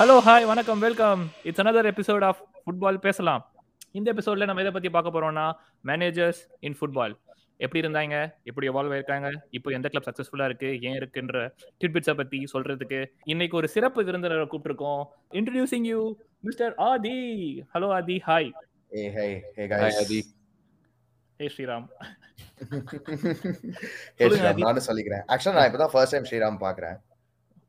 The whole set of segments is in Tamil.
ஹலோ ஹாய் வணக்கம் welcome it's another episode of football பேசலாம் இந்த எபிசோட்ல நம்ம எதை பத்தி பார்க்க போறோம்னா மேனேஜர்ஸ் இன் ஃபுட்பால் எப்படி இருந்தாங்க? எப்படி எவால்வ் ஆயிருக்காங்க? இப்போ எந்த கிளப் சக்சஸ்ஃபுல்லா இருக்கு? ஏன் இருக்குன்ற டிட்பிட்ஸை பத்தி சொல்றதுக்கு இன்னைக்கு ஒரு சிறப்பு விருந்தினரை கூப்பிட்டுருக்கோம். Introducing you mister Adi hello Adi hi. Adi. Hey Sriram சொல்லுங்க, ஸ்ரீராம். நானும் சொல்லிக்கிறேன். ஆக்சுவலா நான் இப்பதான் ஃபர்ஸ்ட் டைம் ஸ்ரீராம் பாக்குறேன்.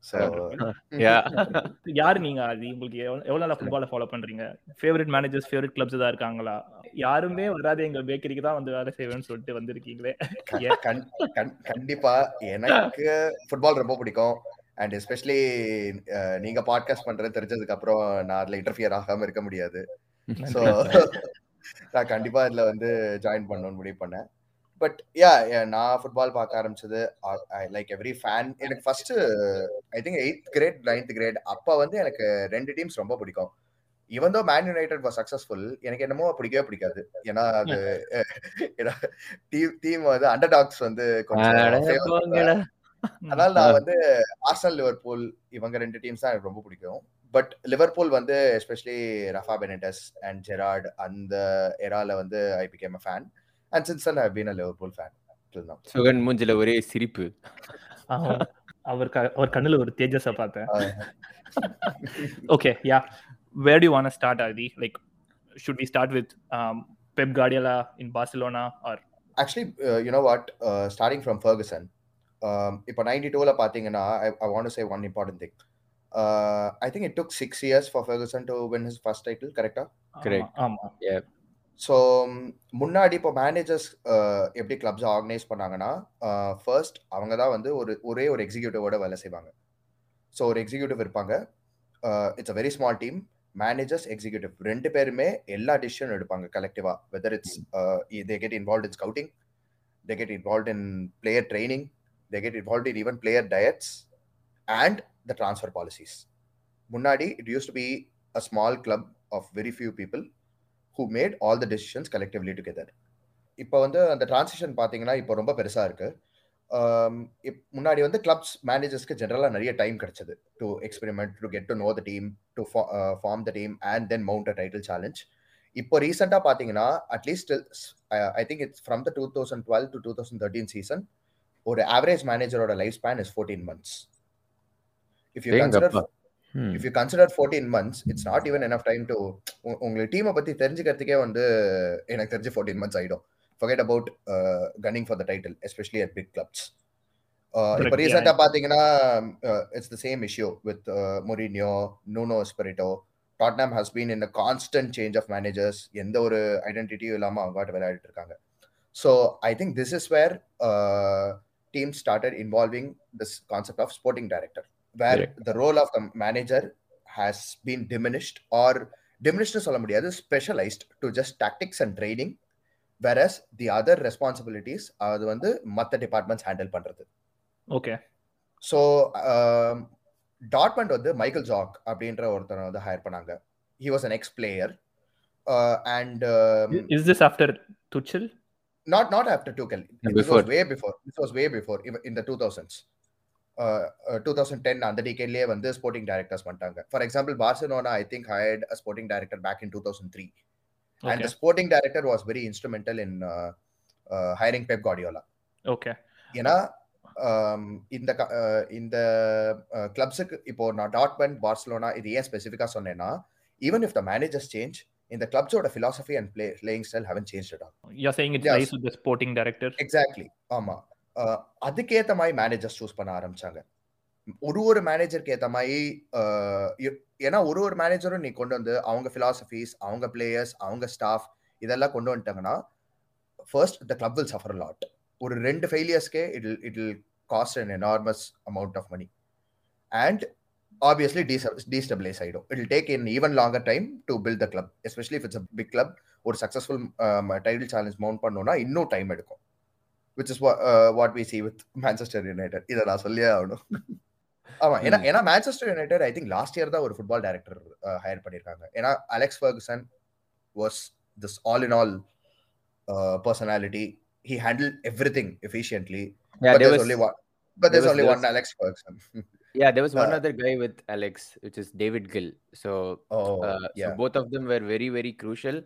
யாரு நீங்க ஆதி உங்களுக்கு எவ்வளவு நாளா ஃபுட்பாலை ஃபாலோ பண்றீங்க? ஃபேவரட் மேனேஜர்ஸ் ஃபேவரட் கிளப்ஸ் தான் இருக்காங்களா? யாருமே வராது எங்க பேக்கரிக்கு தான் வந்து வேலை செய்வேன்னு சொல்லிட்டு வந்திருக்கீங்களே? கண்டிப்பா. எனக்கு ஃபுட்பால் ரொம்ப பிடிக்கும். அண்ட் எஸ்பெஷலி நீங்க பாட்காஸ்ட் பண்றது தெரிஞ்சதுக்கு அப்புறம் நான் அதுல இன்டர்ஃபியர் ஆகாம இருக்க முடியாது. ஸோ நான் கண்டிப்பா இதுல வந்து ஜாயின் பண்ணணும்னு முடிவு பண்ணேன். பட் யா நான் ஃபுட்பால் பார்க்க ஆரம்பிச்சது லைக் எவ்ரி ஃபேன் எனக்கு first I think eighth grade ninth grade அப்ப வந்து எனக்கு ரெண்டு டீம்ஸ் ரொம்ப பிடிக்கும். Even though Man United was successful எனக்கு என்னமோ பிடிக்கவே பிடிக்காது. ஏன்னா அது டீம் டீம் வந்து அண்டர் டாக்ஸ் வந்து கொஞ்சம். அதனால நான் வந்து ஆர்சனல் லிவர்பூல் இவங்க ரெண்டு டீம்ஸ் தான் எனக்கு ரொம்ப பிடிக்கும். பட் லிவர்பூல் வந்து especially Rafa Benitez and Gerrard அந்த எரால வந்து I became a fan and since I been a Liverpool fan Sugan மூஞ்சில ஒரே சிரிப்பு. அவர் அவர் கண்ணுல ஒரு தேஜஸ பார்த்தேன். Okay ya where do want start Adi like should we start with Pep Guardiola in Barcelona or actually you know what starting from Ferguson இப்போ நைன்டி டூவில் பார்த்தீங்கன்னா I want say one important thing I think it took six years for Ferguson to win his first title கரெக்டா Correct. ஆமா ஸோ முன்னாடி இப்போ மேனேஜர்ஸ் எப்படி கிளப்ஸ் ஆர்கனைஸ் பண்ணாங்கன்னா ஃபர்ஸ்ட் அவங்க தான் வந்து ஒரு ஒரே ஒரு எக்ஸிக்யூட்டிவோட வேலை செய்வாங்க. ஸோ ஒரு எக்ஸிக்யூட்டிவ் இருப்பாங்க. It's a very small team managers executive ரெண்டு பேருமே எல்லா டிசிஷனும் எடுப்பாங்க கலெக்டிவா whether it's they get involve in scouting they get involve in player training they get involve in even player diets and the transfer policies முன்னாடி it use to be a small club of very few people who made all the decisions collectively together இப்போ வந்து அந்த டிரான்சிஷன் பார்த்தீங்கன்னா இப்போ ரொம்ப பெருசாக இருக்கு. இப்- முன்னாடி வந்து கிளப்ஸ் மேனேஜர்ஸ்க்கு ஜென்ரலாக நிறைய டைம் கிடைச்சது. To experiment to get to know the team to form the team and then mount a title challenge இப்போ ரீசெண்டாக பார்த்தீங்கன்னா at least I think it's from the two thousand twelve to two thousand thirteen season ஒரு average மேனேஜரோட life span is fourteen months if you consider. If you consider fourteen months it's not even enough time to உங்களுக்கு டீமை பத்தி தெரிஞ்சுக்கிறதுக்கே வந்து எனக்கு தெரிஞ்சு fourteen months about uh, gunning for the title especially at big clubs. Uh, இப்போ ரீசெண்டாக பார்த்தீங்கன்னா it's the same issue with Mourinho Nuno Espirito Tottenham has been in a constant change of managers எந்த ஒரு ஐடென்டிட்டியும் இல்லாமல் அவங்க விளையாடிட்டு இருக்காங்க. So I think this is where team started involving this concept of sporting director where the role of the manager has been diminished or diminished சொல்ல முடியாது specialized to just tactics and training whereas the other responsibilities அது வந்து மற்ற டிபார்ட்மெண்ட்ஸ் ஹேண்டில் பண்றது. ஓகே ஸோ டாட்மெண்ட் வந்து மைக்கேல் ஜாக் அப்படின்ற ஒருத்தனை வந்து ஹையர் பண்ணாங்க. He was an ex player and is this after Tuchel not not after Tuchel Before. Way before this was way before இந்த two thousands two thousand ten அந்த டிகேட்லேயே வந்து ஸ்போர்ட்டிங் டைரக்டர்ஸ் பண்ணிட்டாங்க for example Barcelona I think hired a sporting director back in two thousand three and okay the sporting director was very instrumental in uh, uh, hiring Pep Guardiola. Okay ஏன்னா um, இந்த க- uh, இந்த கிளப்ஸுக்கு இப்போ நான் டாட்மெண்ட் பார்சலோனா இது ஏன் ஸ்பெசிஃபிக்காக சொன்னேன்னா even if the managers change இந்த கிளப்ஸோட philosophy and play playing style haven't change at all. You saying it's Yes. Rise with the sporting director exactly ஆமா. அதுக்கேற்ற மாதிரி மேனேஜர்ஸ் சூஸ் பண்ண ஆரம்பிச்சாங்க. ஒரு ஒரு மேனேஜருக்கு ஏற்ற மாதிரி ஏன்னா ஒரு ஒரு மேனேஜரும் நீ கொண்டு வந்து அவங்க ஃபிலாசபிஸ் அவங்க பிளேயர்ஸ் அவங்க ஸ்டாஃப் இதெல்லாம் கொண்டு வந்துட்டாங்கன்னா first the club will suffer lot ஒரு ரெண்டு ஃபெயிலியர்ஸ்க்கே it it'll cost an enormous amount of money and obviously destabilise ஆகிடும் it take in even longer time to build the club especially if it's big club ஒரு சக்ஸஸ்ஃபுல் டைட்டில் சேலஞ்ச் மவுண்ட் பண்ணோம்னா இன்னும் டைம் எடுக்கும். Which is what we see with Manchester United இதை நான் சொல்லியே ஆகணும் ஆமா ஏன்னா Hmm. ஏன்னா Manchester United I think last year தான் ஒரு ஃபுட்பால் டைரக்டர் ஹையர் பண்ணிருக்காங்க ஏன்னா Alex Ferguson was this all in all personality he handle every thing efficiently Yeah, but there there's was- only one but there's was- only there one Alex Ferguson Yeah, there was one Uh, other guy with Alex, which is David Gill. So, Oh, uh, yeah. so both of them were very, very crucial.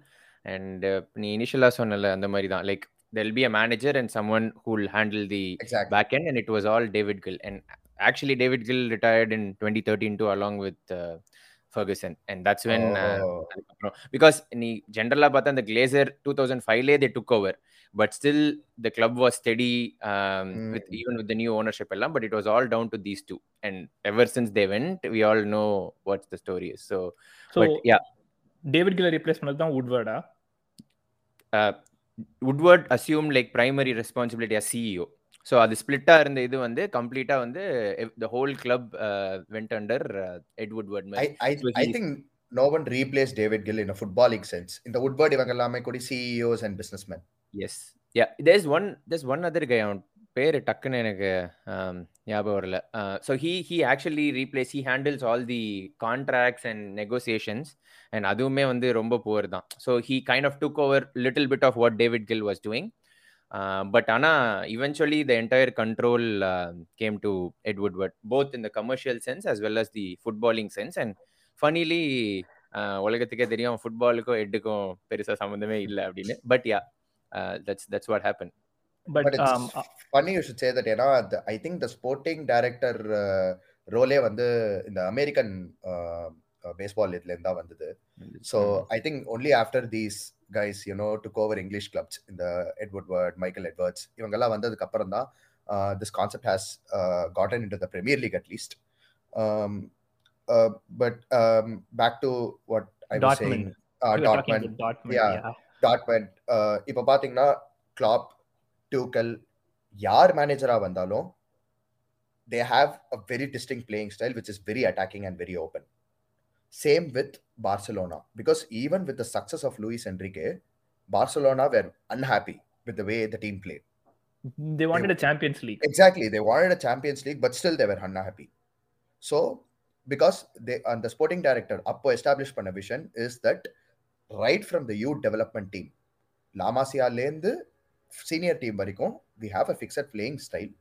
And uh, நீ இனிஷியலா சொன்னல அந்த மாதிரி தான் like there'll be a manager and someone who will handle the Exactly. back end and it was all David Gill and actually David Gill retired in 2013 too along with uh, Ferguson and that's when uh, Oh. அதுக்கப்புறம் பிகாஸ் நீ ஜென்ரலா பார்த்தா அந்த கிளேசர் two thousand ஃபைவ்லே they took over but still the club was steady with Mm. Even with the new ownership எல்லாம் but it was all down to these two and ever since they went we all know what's the story is so so but yeah David killer replace பண்ணது தான் வுட்வர்டா Woodward assume like primary responsibility as CEO so அது ஸ்பிளிட்டா இருந்த இது வந்து கம்ப்ளீட்டா வந்து the whole club went under Ed Woodward I, I, So I he's- think no one replaced David Gill in a footballing sense. In the Woodward, இவங்க எல்லாமே கூட CEOs and businessmen. Yes ya there's one there's one other guy அவன் பேர் டக்குன்னு எனக்கு um, ஞாபகம் வரல. So he he actually replace he handles all the contracts and negotiations and அதுவுமே வந்து ரொம்ப புவர் தான். So he kind of took over little bit of what David Gill was doing but ஆனால் eventually the entire control came to எட்வுட் what both in the commercial sense as well as the footballing sense and funnily உலகத்துக்கே தெரியும் ஃபுட்பாலுக்கும் எட்டுக்கும் பெருசாக சம்மந்தமே இல்லை அப்படின்னு. But ya that's that's what happen but funny you should say that ஏன்னா think the sporting director uh, ரோலே வந்து இந்த அமெரிக்கன் பேஸ்பால் இதுல இருந்தா வந்தது. So I think only after these guys you know took over English clubs இந்த எட்வர்ட் வேர்ட் மைக்கேல் எட்வர்ட்ஸ் இவங்கெல்லாம் வந்ததுக்கு அப்புறம் தான் this concept has gotten into the Premier League at least but back to what I was saying Tottenham yeah. Tottenham இப்போ பார்த்தீங்கன்னா கிளாப் டூக்கல் யார் மேனேஜரா வந்தாலும் they have a very distinct playing style which is very attacking and very open same with Barcelona because even with the success of Luis Enrique Barcelona were unhappy with the way the team play they wanted a champions league Exactly. They wanted a Champions League, but still they were unhappy. So, because they and the sporting director Appo established பண்ண vision is that right from the youth development team, லாமாசியாலேருந்து சீனியர் டீம் வரைக்கும் we have a fixed playing style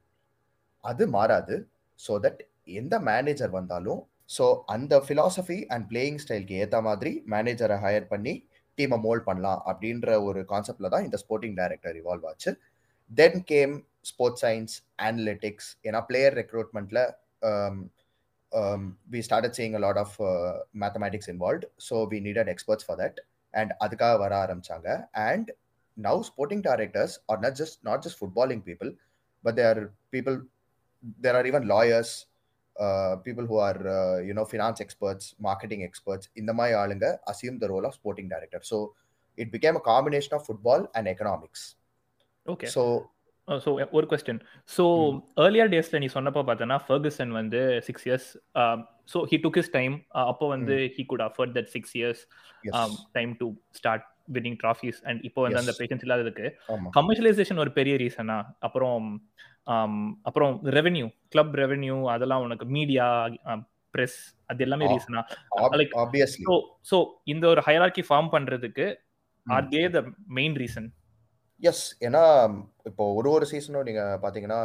அது மாறாது. ஸோ தட் எந்த மேனேஜர் வந்தாலும் ஸோ அந்த ஃபிலாசபி அண்ட் பிளேயிங் ஸ்டைலுக்கு ஏற்ற மாதிரி மேனேஜரை ஹையர் பண்ணி டீமை மோல்ட் பண்ணலாம் அப்படின்ற ஒரு கான்செப்டில் தான் இந்த ஸ்போர்ட்டிங் டைரக்டர் இவால்வ் ஆச்சு. Then came sports science analytics ஏன்னா player ரெக்ரூட்மெண்ட்டில் we started saying a lot of mathematics involve so we needed experts for that and அதுக்காக வர ஆரம்பிச்சாங்க. And now sporting directors are not just not just footballing people but there people there are even lawyers people who are you know finance experts marketing experts இந்த மாதிரி ஆளுங்க assume the role of sporting director so it became a combination of football and economics okay so so ஒரு கொஸ்டின் ஸோ ஏர்லியர் டேஸ்ல நீ சொன்னப்போ பார்த்தோன்னா ஃபர்கசன் வந்து six years so he took his time அப்போ வந்து he could afford that six years time to start winning trophies and இப்போ வந்து அந்த பேஷன்ஸ் இல்லாததுக்கு கமர்ஷியலைசேஷன் ஒரு பெரிய ரீசனா அப்புறம் அப்புறம் ரெவென்யூ கிளப் ரெவென்யூ அதெல்லாம் உனக்கு மீடியா பிரஸ் அது எல்லாமே ரீசனா லைக் ஸோ ஸோ இந்த ஒரு ஹைரார்கி ஃபார்ம் பண்றதுக்கு are they the main reason yes ஏன்னா இப்போ ஒரு ஒரு சீசனும் நீங்க பாத்தீங்கன்னா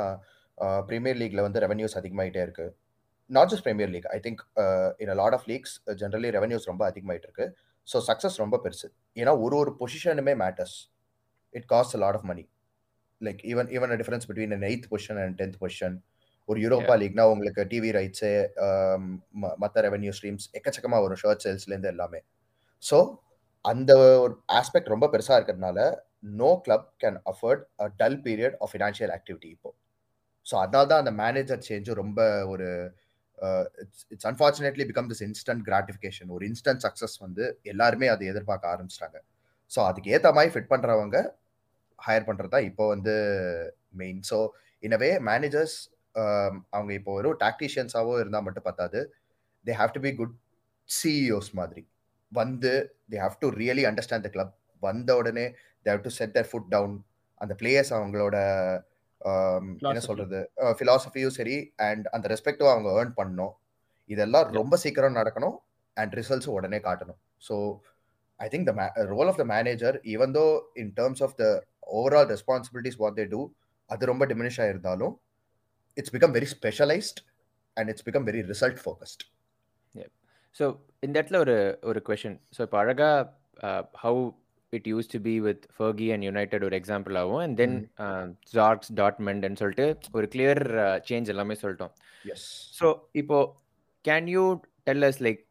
பிரீமியர் லீக்ல வந்து ரெவன்யூஸ் அதிகமாயிட்டே இருக்கு. Not just Premier League I think in lot of leagues generally revenues ரொம்ப அதிகமாயிட்டு இருக்கு. ஸோ சக்ஸஸ் ரொம்ப பெருசு. ஏன்னா ஒரு ஒரு பொசிஷனுமே matters it cost lot of money like even even difference between an eighth position and tenth position ஒரு யூரோப்பா லீக்னா உங்களுக்கு டிவி ரைட்ஸு மற்ற ரெவன்யூ ஸ்ட்ரீம்ஸ் எக்கச்சக்கமாக வரும். ஷர்ட் சேல்ஸ்லேருந்து எல்லாமே. ஸோ அந்த ஒரு ஆஸ்பெக்ட் ரொம்ப பெருசாக இருக்கிறதுனால no club can afford a dull period of financial activity இப்போ. ஸோ அதனால தான் அந்த மேனேஜர் சேஞ்சும் ரொம்ப ஒரு it's it's unfortunately become this instant gratification ஒரு இன்ஸ்டன்ட் சக்ஸஸ் வந்து எல்லாருமே அதை எதிர்பார்க்க ஆரம்பிச்சிட்டாங்க. ஸோ அதுக்கு ஏற்ற மாதிரி ஃபிட் பண்ணுறவங்க ஹையர் பண்ணுறது தான் இப்போ வந்து மெயின் ஸோ இனவே மேனேஜர்ஸ் அவங்க இப்போ ஒரு டாக்டிஷியன்ஸாவோ இருந்தால் மட்டும் பத்தாது. They have to be good CEOs மாதிரி. வந்து they have to really understand the club வந்த உடனே they have to set their foot down அந்த பிளேயர்ஸ் அவங்களோட என்ன சொல்றது? ஃபிலாசபியும் சரி அண்ட் அந்த ரெஸ்பெக்டும் அவங்க ஏர்ன் பண்ணணும். இதெல்லாம் ரொம்ப சீக்கிரம் நடக்கணும் அண்ட் ரிசல்ட்ஸ் உடனே காட்டணும். So I think the role of the manager even though in terms of the overall responsibilities what they do அது ரொம்ப diminish ஆயிருந்தாலும் it's become very specialised and it's become very result focused so இந்த இடத்துல ஒரு ஒரு கொஷின் ஸோ இப்போ அழகா how it use to be with Fergie and United ஒரு எக்ஸாம்பிள் ஆகும். அண்ட் தென் ஜார்க்ஸ் டாட்மெண்ட்னு சொல்லிட்டு ஒரு கிளியர் சேஞ்ச் எல்லாமே சொல்லிட்டோம். ஸோ இப்போ can you tell us like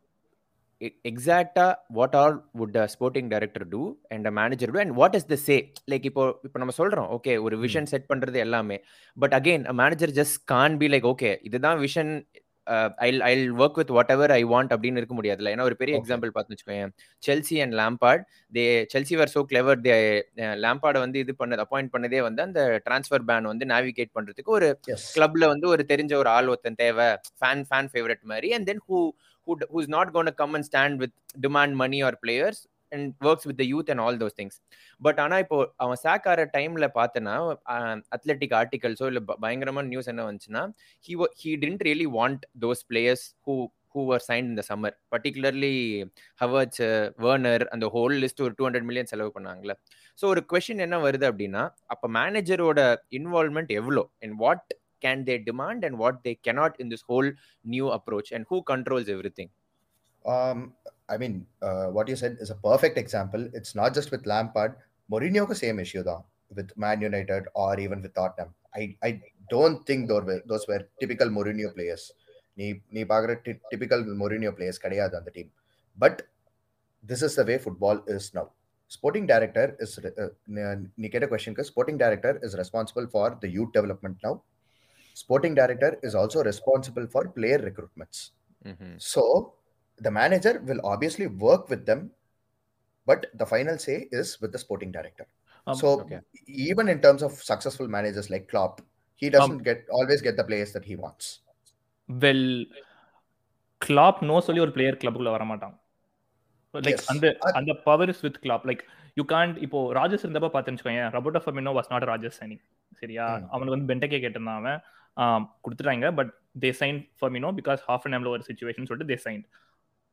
எக்ஸாக்டா what all would a sporting director do and a manager do and what is the say like இப்போ இப்போ நம்ம சொல்றோம் ஓகே ஒரு விஷன் செட் பண்றது எல்லாமே. But again a manager just can't be like okay இதுதான் vision I I work with whatever I want அப்படின்னு இருக்க முடியாதுல்ல. ஏன்னா ஒரு பெரிய. எக்ஸாம்பிள் பார்த்து வச்சுக்கோங்க Chelsea and Lampard they Chelsea were so clever they லேம்பார்டை வந்து இது பண்ணது அப்பாயிண்ட் பண்ணதே வந்து அந்த டிரான்ஸ்ஃபர் பேன் வந்து நேவிகேட் பண்றதுக்கு ஒரு கிளப்ல வந்து ஒரு தெரிஞ்ச ஒரு ஆள் ஒருத்தன் தேவை ஃபேன் ஃபேன் ஃபேவரட் மாதிரி. And then who who d- who's not going to come and stand with demand money and works with youth and all those things but ஆனால் இப்போ அவன் சாக் ஆகிற டைமில் பார்த்தனா அத்லட்டிக் ஆர்டிகல்ஸோ இல்லை பயங்கரமான நியூஸ் என்ன வந்துச்சுன்னா he he didn't really want those players who who are sign இந்த சம்மர் பர்டிகுலர்லி ஹவர்ஸ் வேர்னர் அந்த ஹோல் லிஸ்ட் ஒரு டூ ஹண்ட்ரட் மில்லியன் செலவு பண்ணாங்களே ஸோ ஒரு கொஷின் என்ன வருது அப்படின்னா அப்போ மேனேஜரோட இன்வால்மெண்ட் எவ்வளோ and what can they demand and what they cannot in this whole new approach and who controls everything I mean, uh, what you said is a perfect example. It's not just with Lampard. Mourinho ka same issue though, with Man United or even with Tottenham. I, I don't think those were, those were typical Mourinho players. நீ நீ பார்க்குற டிபிக்கல் மொரினியோ பிளேயர்ஸ் கிடையாது அந்த team but this is the way football is now sporting director is நீ கேட்ட கொஸ்டினுக்கு sporting director is responsible for the youth development now sporting director is also responsible for player recruitments Mhm. So the manager will obviously work with them, but the final say is with the sporting director. Um, so okay. even in terms of successful managers like Klopp, he doesn't get always get the players that he wants. Well Klopp no சொல்லி ஒரு பிளேயர் கிளப்புக்குள்ள வர மாட்டான் லைக் Yes. அந்த அது- அந்த power is with Klopp like you can't இப்போ ராஜஸ் இருந்தப்ப பார்த்துன்னு வச்சுக்கோங்க ரபோட்டோ ஃபர்மினோ வாஸ் நாட் ராஜஸ் சைனிங் சரியா ம். அவனுக்கு வந்து பென்டக்கே கேட்டிருந்தான் அவன் ஆம், கொடுத்துட்டாங்க but they sign Firmino because half an ஹவர்ல ஒரு சுச்சுவேஷன் சொல்லிட்டு they sign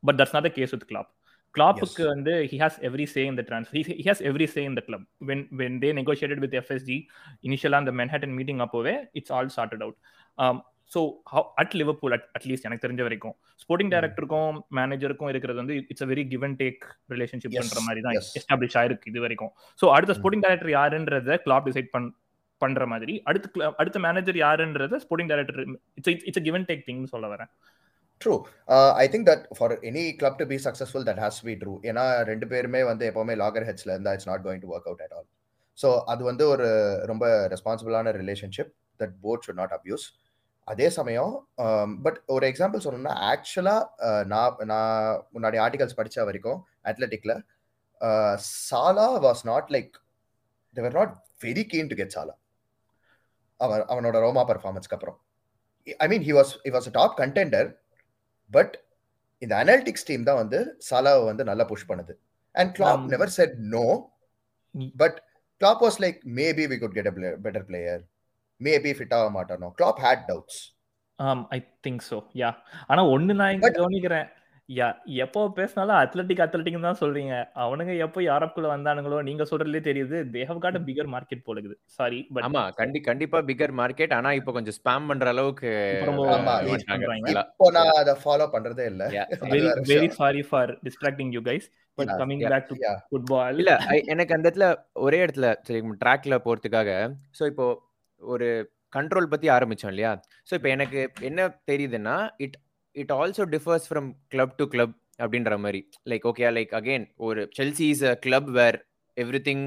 but that's not the case with Klopp கிளாப்புக்கு. வந்து he has every say in the transfer he has every say in the club when when they negotiated with FSG இனிஷியலாக அந்த மென்ஹட்டன் மீட்டிங் அப்போவே it's all sorted out so at Liverpool at at least எனக்கு தெரிஞ்ச வரைக்கும் ஸ்போர்ட்டிங் Mm. டைரக்டருக்கும் மேனேஜருக்கும் இருக்கிறது வந்து it's a very give and take relationship பண்ற மாதிரி தான். எஸ்டாப்ளிஷ் ஆயிருக்கு இது வரைக்கும் ஸோ அடுத்த Mm. ஸ்போர்ட்டிங் டைரக்டர் யாருன்றத கிளாப் டிசைட் பண் பண்ற மாதிரி அடுத்த அடுத்த manager யாருன்றத sporting director it's it's give and take thing சொல்ல வரேன் true I think that for any club to be successful that has be true ஏன்னா ரெண்டு பேருமே வந்து எப்பவுமே லாகர் ஹெட்ஸ்ல இருந்தா it's not going to work out at all so அது வந்து ஒரு ரொம்ப ரெஸ்பான்சிபிளான relationship that both should not abuse அதே சமயம் பட் ஒரு எக்ஸாம்பிள் சொல்லணும்னா ஆக்சுவலாக நான் நான் முன்னாடி ஆர்டிகல்ஸ் படித்த வரைக்கும் அத்லெட்டிக்கில் Salah was not like they were not very keen to get Salah அவன் அவனோட ரோமா பர்ஃபார்மன்ஸ்க்கு அப்புறம். I mean he was he was top contender but இந்த அனாலிட்டிக்ஸ் டீம் தான் வந்து சாலாவை வந்து நல்லா புஷ் பண்ணுது. And Klopp never said no. But Klopp was like maybe we could get a better player maybe fit ஆக மாட்டானோ. Klopp had doubts I think so yeah ஆனா ஒண்ணு நான் கவனிக்கிறேன். எப்போ பேசினாலும் அத்லட்டிக் அத்லட்டிக் தான் சொல்றீங்க. அவனுங்க எப்போ யூரோப்குள்ள வந்தானுங்களோ நீங்க சொல்றதுலே தெரியுது they have got bigger market போல இருக்குது. சாரி பட் ஆமா கண்டி கண்டிப்பா பிகர் மார்க்கெட் ஆனா இப்போ கொஞ்சம் ஸ்பாம் பண்ற அளவுக்கு இப்ப நான் அதை ஃபாலோ பண்றதே இல்ல. Very very. Sorry for distracting you guys but coming back to. Football இல்ல எனக்கு அந்த இடத்துல ஒரே இடத்துல சரி ட்ராக்ல போறதுக்காக சோ இப்போ ஒரு கண்ட்ரோல் பத்தி ஆரம்பிச்சோம் இல்லையா? சோ இப்போ எனக்கு என்ன தெரியுதுன்னா it it also differs from club to club அப்படின்ற மாதிரி. லைக் ஓகே லைக் அகெயின் ஒரு Chelsea is a club where everything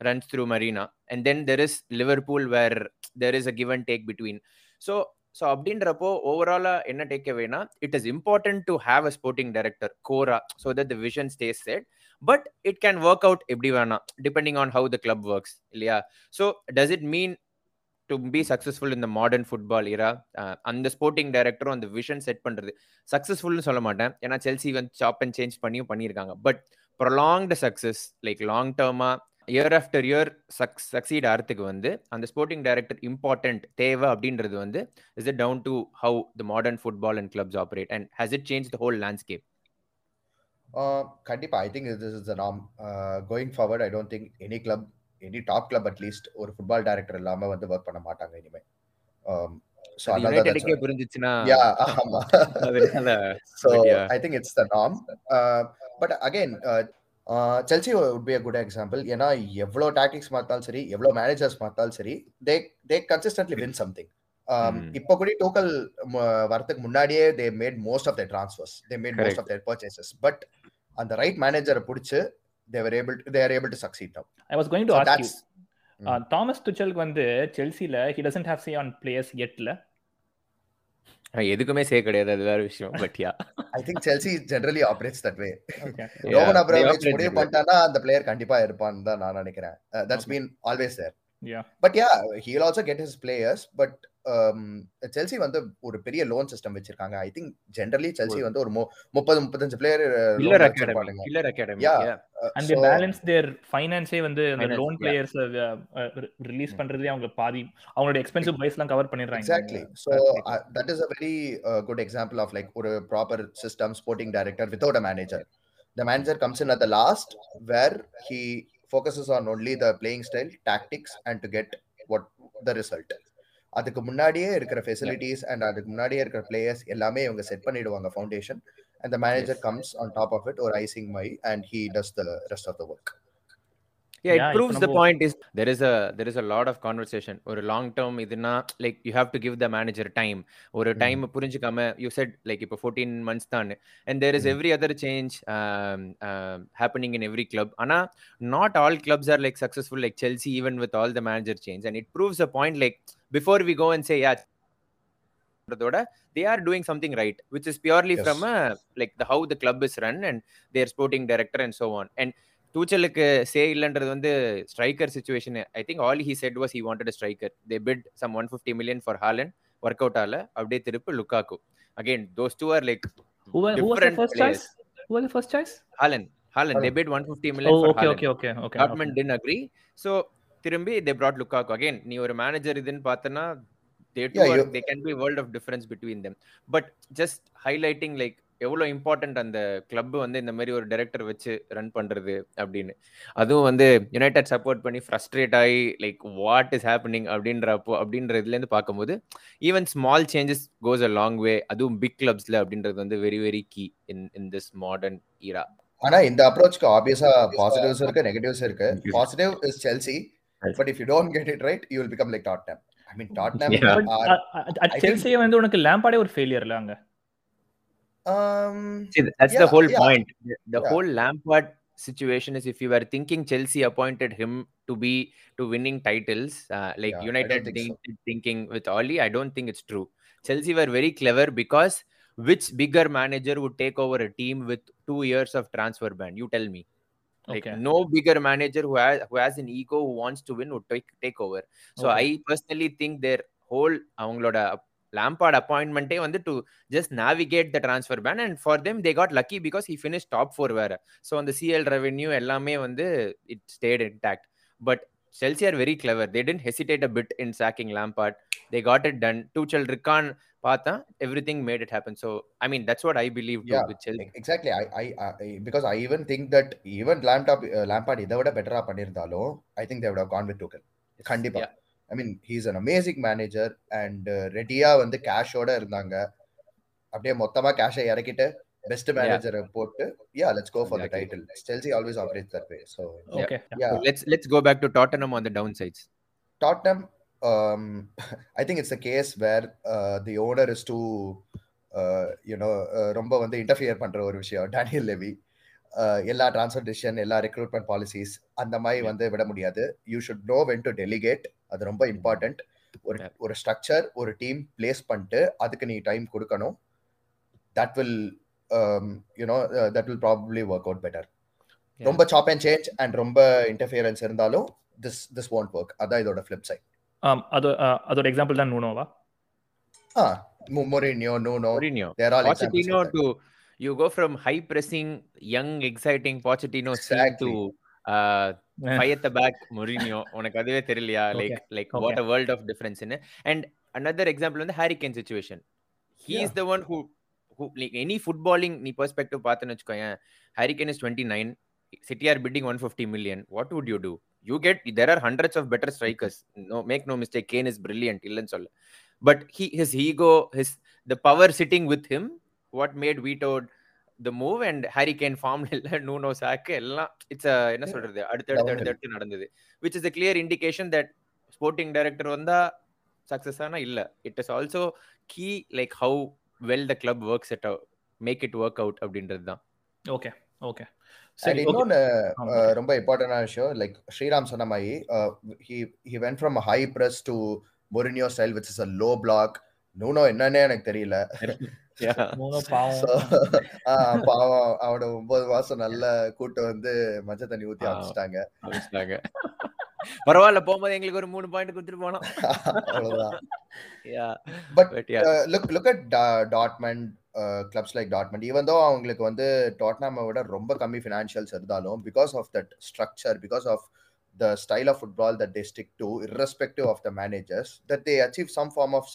runs through Marina and then there is Liverpool where there is a give and take between so so அப்படின்றப்போ ஓவராலாக என்ன டேக் வேணா it is important to have a sporting director Gora so that the vision stays set but it can work out எப்படி வேணாம் depending on how the club works இல்லையா? So does it mean to be successful இந்த மாடர்ன் ஃபுட்பால் இரா அந்த ஸ்போர்ட்டிங் டைரக்டரும் அந்த விஷன் செட் பண்ணுறது சக்ஸஸ்ஃபுல்னு சொல்ல மாட்டேன். ஏன்னா செல்சி வந்து சாப் அண்ட் சேஞ்ச் பண்ணியும் பண்ணியிருக்காங்க. But prolonged success like long டேர்மாக year after year சக் சக்சீட் ஆகிறதுக்கு வந்து அந்த ஸ்போர்ட்டிங் டைரக்டர் இம்பார்ட்டன்ட் தேவை அப்படின்றது வந்து is it down to how the modern football and clubs operate and has it change the whole landscape கண்டிப்பாக I think this is the நாம் going forward I don't think any club any top club at least ஒரு ஃபுட்பால் டைரக்டர் இல்லாம வந்து ஒர்க் பண்ண மாட்டாங்க இனிமே. ஸோ அது அதனால யுனைடெடுக்கே புரிஞ்சிச்சுன்னா யா ஆமா. Chelsea would be a good example. ஏன்னா எவ்வளோ டாக்டிக்ஸ் மாத்தாலும் சரி எவ்வளோ மேனேஜர்ஸ் மாத்தாலும் சரி they they consistently win something. இப்போ கூட டோக்கல் வரதுக்கு முன்னாடியே they made most of their transfers they made most. Of their purchases but அந்த ரைட் மேனேஜரை பிடிச்சு they were able they are able to succeed now I was going to So ask you that's Thomas டுச்சலுக்கு வந்து செல்சில he doesn't have say on players அஹ் எதுக்குமே சே கிடையாது அது வேற விஷயம் but yeah I think Chelsea generally operates that way. Okay Roman they operate முடிவு. பண்ணிட்டானா அந்த பிளேயர் கண்டிப்பா இருப்பான்னு தான் நான் நினைக்கிறேன். That's. Been always there but yeah he'll also get his players but Chelsea வந்து ஒரு பெரிய லோன் சிஸ்டம் வச்சிருக்காங்க. ஐ திங்க் ஜென்ரலி செல்சி வந்து ஒரு முப்பது முப்பத்தஞ்சு player killer academy killer academy Yeah. And they balance their ஃபைனான்ஸே வந்து அந்த Finance, லோன். பிளேயர்ஸ் ரிலீஸ் பண்றதே அவங்க பாதி அவங்களோட எக்ஸ்பென்சிவ் பைஸ் எல்லாம் கவர் பண்ணிடுறாங்க. Exactly Exactly. That is a very good example of like ஒரு proper system sporting director without a manager the manager comes in at the last where he focuses on only the playing style tactics and to get what the result அதுக்கு முன்னாடியே இருக்கிற ஃபெசிலிட்டிஸ் அண்ட் அதுக்கு முன்னாடியே இருக்கிற பிளேயர்ஸ் எல்லாமே இவங்க செட் பண்ணிடுவாங்க foundation and the manager Yes. Comes on top of it ஒரு icing my and he does the rest of the work yeah it Yeah, proves இப்ப the நம்ம- point is there is a there is a lot of conversation ஒரு long term இதுனா like you have to give the manager time ஒரு Mm. time புரிஞ்சுக்காம you said like இப்போ 14 months தான் and there is Mm. every other change um, um, happening in every club ஆனா not all clubs are like successful like Chelsea even with all the manager change and it proves a point like before we go and say yeah அதோட they are doing something right which is purely Yes. from a, like the how the club is run and their sporting டூச்சலுக்கு say இல்லைன்றது வந்து striker situation I think all he said was he wanted striker they bid some one fifty million for Haaland work out ஆல அப்படியே திருப்பு Lukaku again those two are like who wa- who was the different first players. choice who was the first choice? Haaland Haaland they. Bid one fifty million Haaland okay okay okay டாட்மன் டின் அக்ரி ஸோ திரும்பி தே பிராட் லுக்காக்கு அகைன் நீ ஒரு மேனேஜர் இதுன்னு பார்த்தனா they do they can be world of difference between them but just highlighting like எவ்வளோ இம்பார்ட்டன்ட் அந்த கிளப் வந்து இந்த மாதிரி ஒரு டைரக்டர் வச்சு ரன் பண்றது அப்படின்னு. அதுவும் வந்து யுனைடெட் சப்போர்ட் பண்ணி ஃப்ரஸ்ட்ரேட் ஆகி லைக் வாட் இஸ் ஹேப்பனிங் அப்படின்றப்போ அப்படின்ற இதுலேருந்து பார்க்கும்போது even small changes goes a long way அதுவும் பிக் கிளப்ஸ்ல அப்படின்றது வந்து very very key in in this modern era ஆனா இந்த அப்ரோச்க்கு ஆப்வியஸா பாசிட்டிவ்ஸ் இருக்கு நெகட்டிவ்ஸ் இருக்கு. Positive is Chelsea. But if you don't get it right you will become like Tottenham I mean Tottenham chelsea வந்து உனக்கு லாம்பார்டே ஒரு ஃபெயிலியர்ல அங்க? um See, that's the Yeah, whole yeah. point. The, the Yeah. whole Lampard situation is if you were thinking Chelsea appointed him to be to winning titles, uh, like Yeah, I United don't think so. think- thinking with Oli, I don't think it's true. Chelsea were very clever because which bigger manager would take over a team with two years of transfer ban? You tell me. Like Okay. no bigger manager who has who has an ego who wants to win would take take over. So Okay. I personally think their whole அவங்களோட Lampard appointment வந்து to just navigate the transfer ban and for them they got lucky because he finished top four வேற so அந்த CL revenue எல்லாமே வந்து it stayed intact but Chelsea are very clever they didn't hesitate a bit in sacking Lampard they got it done Tuchel இருக்கான் பார்த்தா everything made it happen so I mean that's what I believe too Yeah. with Chelsea exactly I I because I even think that even லேம்டாப் Lampard இதை விட பெட்டரா பண்ணியிருந்தாலும் I think they've gone with Tuchel கண்டிப்பா Yeah. I mean he's an amazing manager and ரெடியா வந்து கேஷோட இருந்தாங்க. அப்படியே மொத்தமா கேஷை இறக்கிட்டு பெஸ்ட் மேனேஜரை போட்டு yeah let's go for the. Title Chelsea always operate that way so Yeah. okay. Yeah So let's let's go back to Tottenham on the downsides. Tottenham, um, I think it's a case where uh, the owner is too, uh, you know, uh, ரொம்ப வந்து இன்டர்ஃபியர் பண்ற ஒரு விஷயம் டேனியல் லெவி எல்லா ட்ரான்ஸ்ஃபர் டிசிஷன் எல்லா ரெக்ரூட்மெண்ட் பாலிசிஸ் அந்த மாதிரி. வந்து விட முடியாது. You should know when to delegate அது ரொம்ப இம்பார்ட்டன்ட் ஒரு. ஒரு ஸ்ட்ரக்சர் ஒரு டீம் பிளேஸ் பண்ணிட்டு அதுக்கு நீ டைம் கொடுக்கணும். That will you know that will probably work out better. ரொம்ப சாப் அண்ட் சேஞ்ச் அண்ட் ரொம்ப இன்டர்ஃபியரன்ஸ் இருந்தாலும் திஸ் திஸ் won't ஒர்க் அதான் இதோட ஃபிளிப் சைட் அது அதோட எக்ஸாம்பிள் தான் நூனோவா? Ah, Mo- Mourinho, Nuno, Mourinho they're all examples Pochettino like that. to you go from high pressing, young, fight at the back Mourinho. உனக்கு அதுவே தெரியலையா? Like. Like what. A world of difference in and another example வந்து Harry Kane situation he is the one who who like any footballing நீ பெர்ஸ்பெக்டிவ் பார்த்துன்னு வச்சுக்கோயேன். Harry Kane is twenty nine City are bidding one fifty million what would you do you get there are hundreds of better strikers no make no mistake Kane is brilliant இல்லைன்னு சொல்ல. But he his ego his the power sitting with him what made vetoed the move and Harry Kane form இல்ல நூனோ சாக்கு எல்லாம் இட்ஸ் என்ன சொல்றது அடுத்து அடுத்து அடுத்து அடுத்து நடந்தது. Which is a clear indication that sporting director வந்தா சக்சஸ் ஆனா இல்ல. It is also key like how well the club works it make it work out அப்படின்றது தான். ஓகே ஓகே சரி ஆமா. uh, ரொம்ப இம்பார்ட்டன்டான விஷயம் லைக் ஸ்ரீராம் சொன்ன மாதிரி he he went from high press to Mourinho style which is a low block Nuno என்னன்னே எனக்கு தெரியல. பாவம். அவன ஒன்பது மாசம் நல்ல கூட்டு வந்து மஞ்சள் தண்ணி ஊத்தி. அடிச்சிட்டாங்க. பரவாயில்ல. போகும்போது எங்களுக்கு ஒரு மூணு பாயிண்ட் கொடுத்துட்டு போனோம். அவ்வளவுதான். Yeah, but. Look look at Dortmund clubs like Dortmund even though அவங்களுக்கு வந்து டாட்னாமை விட ரொம்ப கம்மி ஃபினான்ஷியல்ஸ் இருந்தாலும் because of that structure because of the style of football that they stick to irrespective of the managers that they achieve some form of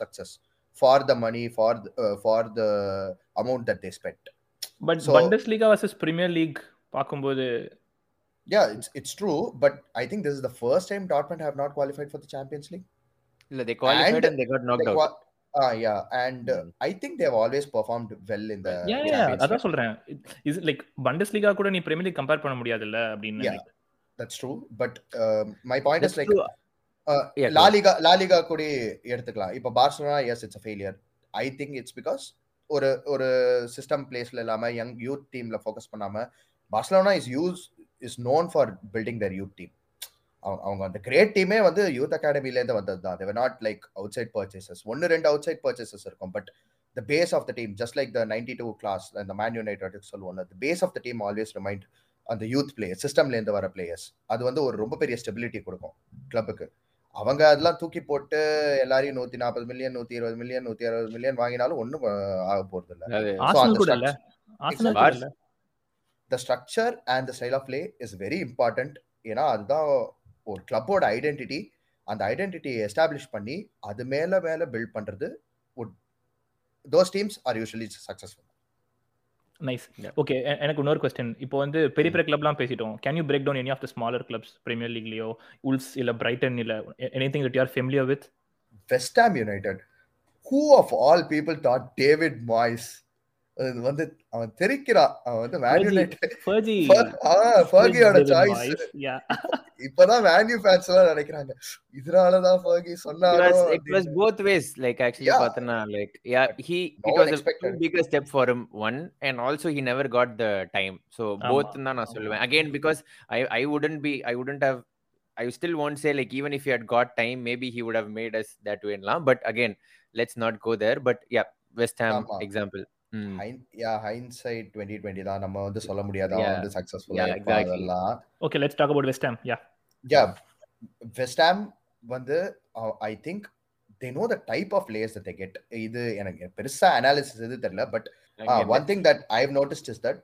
for the money for for the amount that they spend but So- Bundesliga versus Premier League பார்க்கும்போது Yeah, it's it's true, but I think this is the first time Dortmund have not qualified for the Champions League. இல்ல they qualified And and they got knocked They out. qua- ah, yeah, and uh, Mm. I think they've always performed well in the yeah Champions அதான். சொல்றேன் இஸ் லைக் பண்டஸ்லீகா கூட நீ பிரீமியர் லீக் கம்பேர் பண்ண முடியாதுல்ல அப்படின்னு Yeah. That's true, but um, my point That's is like true. La Liga கூட எடுத்துக்கலாம். இப்போ Barcelona yes it's failure. I think it's because ஒரு ஒரு சிஸ்டம் பிளேஸ்ல இல்லாம யங் யூத் டீம்ல ஃபோக்கஸ் பண்ணாம Barcelona is use is known for building their youth team அவங்க அந்த கிரேட் டீமே வந்து யூத் அகாடமில இருந்து வந்தது தான் they were not like outside purchases ஒன்னு ரெண்டு அவுட் சைட் பர்ச்சேசஸ் இருக்கும் but the base of the team just like the ninety two class இந்த மேன் யுனைடெட் சொல்லுவோம் the base of the team always remained அந்த யூத் பிளேயர் சிஸ்டம்ல இருந்து வர பிளேயர்ஸ் அது வந்து ஒரு ரொம்ப பெரிய ஸ்டெபிலிட்டி கொடுக்கும் கிளப்புக்கு அவங்க அதெல்லாம் தூக்கி போட்டு எல்லாரையும் நூத்தி நாற்பது மில்லியன் நூத்தி இருபது மில்லியன் நூத்தி அறுபது மில்லியன் வாங்கினாலும் ஒண்ணும் அஹ், ஆக போறது இல்ல? The structure and the style of play is very important ஏன்னா அதுதான் ஒரு கிளப்போட ஐடென்டிட்டி அந்த ஐடென்டிட்டியை எஸ்டாப்ளிஷ் பண்ணி அது மேல மேல பில்ட் பண்றது those teams are usually successful nice. Okay எனக்கு இன்னொரு கொஸ்டின் இப்போ வந்து பெரிய பெரிய கிளப்லாம் பேசிட்டோம். Can you break down any of the smaller clubs Premier லீக்லயோ Wolves இல்ல பிரைட்டன் இல்ல anything that you are familiar with West Ham United who of all people thought David Moyes அது வந்து அவன் தெரிக்கிறான் அவன் வந்து மேன் Fergie. யுனைடெட் ஃபர்ஜி ஃபர்கியோட சாய்ஸ் இப்பதான் வேன்யூ ஃபேன்ஸ் எல்லாம் நினைக்கிறாங்க இதனாலதான் ஃபர்கி It was, சொன்னாரோ it was both ways. Like actually, Yeah. Patana, like yeah, he No it one was a expected. too big a step for him. One, and also he never got the time. So both ஆமா. தான் நான் சொல்லுவேன். Again, because I I wouldn't be I wouldn't have I still won't say like even if he had got time, maybe he would have made us that way. lah. But again, let's not go there. But yeah, West Ham ஆமா. example. Yeah hindsight twenty twenty தான். நம்ம வந்து சொல்ல முடியாது. அவன். வந்து சக்சஸ்ஃபுல்லா. அதெல்லாம். Okay let's talk about West Ham yeah yeah West Ham வந்து I think they know the type of players they get இது எனக்கு பெருசா அனாலிசிஸ் எது தெரியல but one thing that I have noticed is that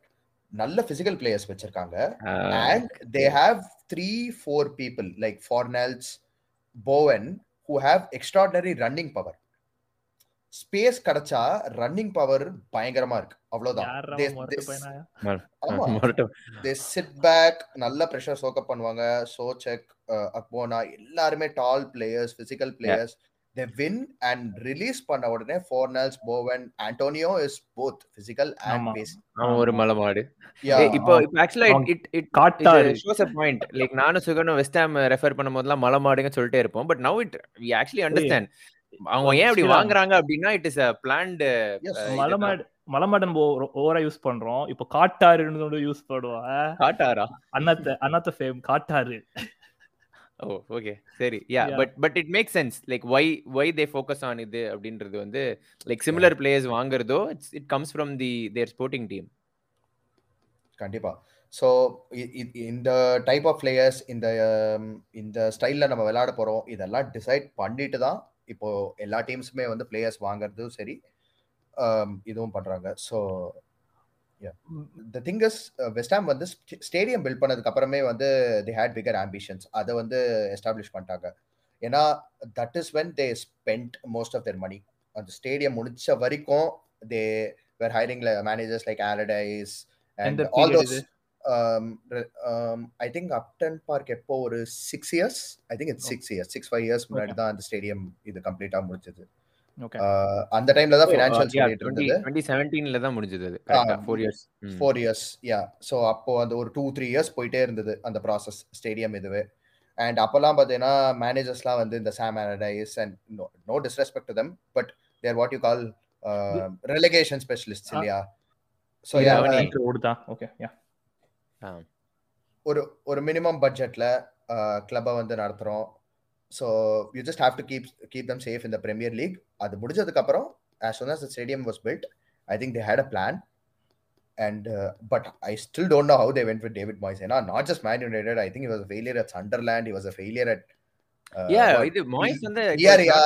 நல்ல பிசிக்கல் பிளேயர்ஸ் வச்சிருக்காங்க. And they have three four people like Fornells, Bowen who have extraordinary running power. Space கிடைச்சா ரன்னிங் பவர் பயங்கரமா இருக்கு. அவ்வளவுதான். நல்ல ப்ரெஷர் சோக்கப் பண்ணுவாங்க. சோச்செக் அக்போனா எல்லாருமே tall players physical players they win and release பண்ண உடனே Fornals Bowen Antonio is both physical and. Pace அவன் ஒரு மலமாடு. இப்போ இப்போ ஆக்சுவலா இட் இட் காட்டாரு ஷோஸ் அ பாயிண்ட் லைக் நானும் சுகனும் வெஸ்ட் ஹாம் ரெஃபர் பண்ணும்போதெல்லாம் மலமாடுங்க சொல்லிட்டே இருப்போம். But now it we actually understand அவங்க ஏன் அப்படி ஸ்ரீராம். வாங்குறாங்க அப்படின்னா இட் இஸ் அ பிளான்ட் மலமாடு மலமாடன் ஓவரா யூஸ் பண்றோம். இப்போ காட்டாருன்னு யூஸ் பண்ணுவோம் காட்டாரா அண்ணாத்த அண்ணாத்த ஃபேம் காட்டாரு ஓ ஓகே சரி yeah. But but it make sense like why why they focus on இது அப்படின்றது வந்து like similar players வாங்குறதோ it's it comes from the their sporting team கண்டிப்பா. ஸோ இந்த டைப் ஆஃப் பிளேயர்ஸ் இந்த um, இந்த ஸ்டைலில் நம்ம விளையாட போகிறோம் இதெல்லாம் டிசைட் பண்ணிட்டு தான் இப்போ எல்லா டீம்ஸுமே வந்து பிளேயர்ஸ் வாங்குறதும் சரி இதுவும் பண்ணுறாங்க so the thing is West Ham வந்து ஸ்டேடியம் பில்ட் பண்ணதுக்கு அப்புறமே வந்து தி ஹேட் பிகர் ஆம்பிஷன்ஸ் அதை வந்து எஸ்டாப்ளிஷ் பண்ணிட்டாங்க. ஏன்னா that is when they spend most of their money அந்த ஸ்டேடியம் முடிச்ச வரைக்கும் they were hiring managers like Allardyce and all those I think Upton Park எப்போ ஒரு six years I think it's six years six five years முன்னாடி தான் அந்த ஸ்டேடியம் இது ஓகே Uh, அந்த டைம்ல தான் ஃபினான்ஷியல் சொல்லிட்டு இருந்தது தான் முடிஞ்சது அது கரெக்டா ஆ, four years four years yeah so அப்போ அந்த ஒரு டூ த்ரீ இயர்ஸ் போயிட்டே இருந்தது அந்த ப்ராசஸ் ஸ்டேடியம் இதுவே அண்ட் அப்போல்லாம் பார்த்தீங்கன்னா மேனேஜர்ஸ்லாம் வந்து இந்த Sam Allardyce and no no disrespect them but they're what you call relegation specialist இல்லையா ஸோ Yeah, ஓடுதா ஓகே யா ஒரு ஒரு மினிமம் பட்ஜெட்ல கிளப்பை வந்து நடத்துறோம் so you just have to keep keep them safe இந்த பிரீமியர் லீக் அது முடிஞ்சதுக்கு அப்புறம் as soon as the stadium was built i think they had a plan and uh, but i still don't know how they went with david moyes ஏன்னா not just man united i think he was a failure at sunderland he was a failure at uh, yeah what- இது மாய்ஸ் வந்து Villarreal.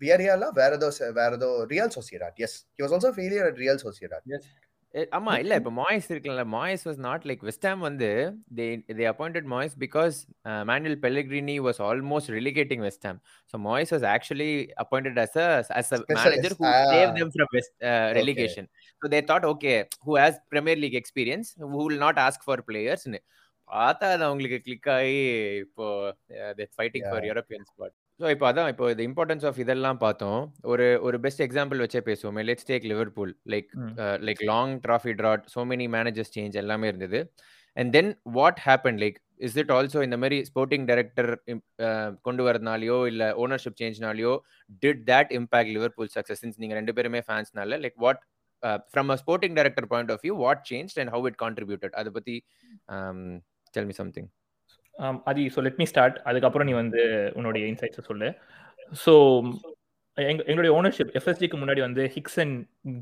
Villarreal வேற ஏதோ வேற ஏதோ Real Sociedad yes he was also a failure at real sociedad Eh, ஆமா. இல்ல இப்ப மாய்ஸ் இருக்குல்ல Moyes was not like West Ham வந்து they they appointed Moyes because Manuel Pellegrini was almost relegating West Ham so Moyes was actually appointed as as a manager who. Save them from West relegation. So they thought okay who has premier league experience who will not ask for players னு பார்த்தா அது அவங்களுக்கு கிளிக் ஆகி இப்போ fighting for European spot so இப்போ அதான் இப்போ இந்த இம்பார்ட்டன்ஸ் ஆஃப் இதெல்லாம் பார்த்தோம். ஒரு ஒரு பெஸ்ட் எக்ஸாம்பிள் வச்சே பேசுவோம். Let's take Liverpool like. Like long trophy drought so many managers change எல்லாமே இருந்தது. And then what happen like is it also இந்த மாதிரி ஸ்போர்ட்டிங் டைரக்டர் கொண்டு வரதுனாலயோ இல்ல ownership சேஞ்ச்னாலயோ did that impact Liverpool success since நீங்க ரெண்டு பேருமே ஃபேன்ஸ்னால like what from a sporting director point of view what change and how it contributed அதை பத்தி டெல் மீ சம்திங் அதி ஸோ லெட் மீ ஸ்டார்ட் அதுக்கப்புறம் நீ வந்து உன்னுடைய இன்சைட்ஸை சொல்லு. ஸோ எங்க எங்களுடைய ஓனர்ஷிப் எஃப்எஸ்டிக்கு முன்னாடி வந்து ஹிக்ஸ் அண்ட்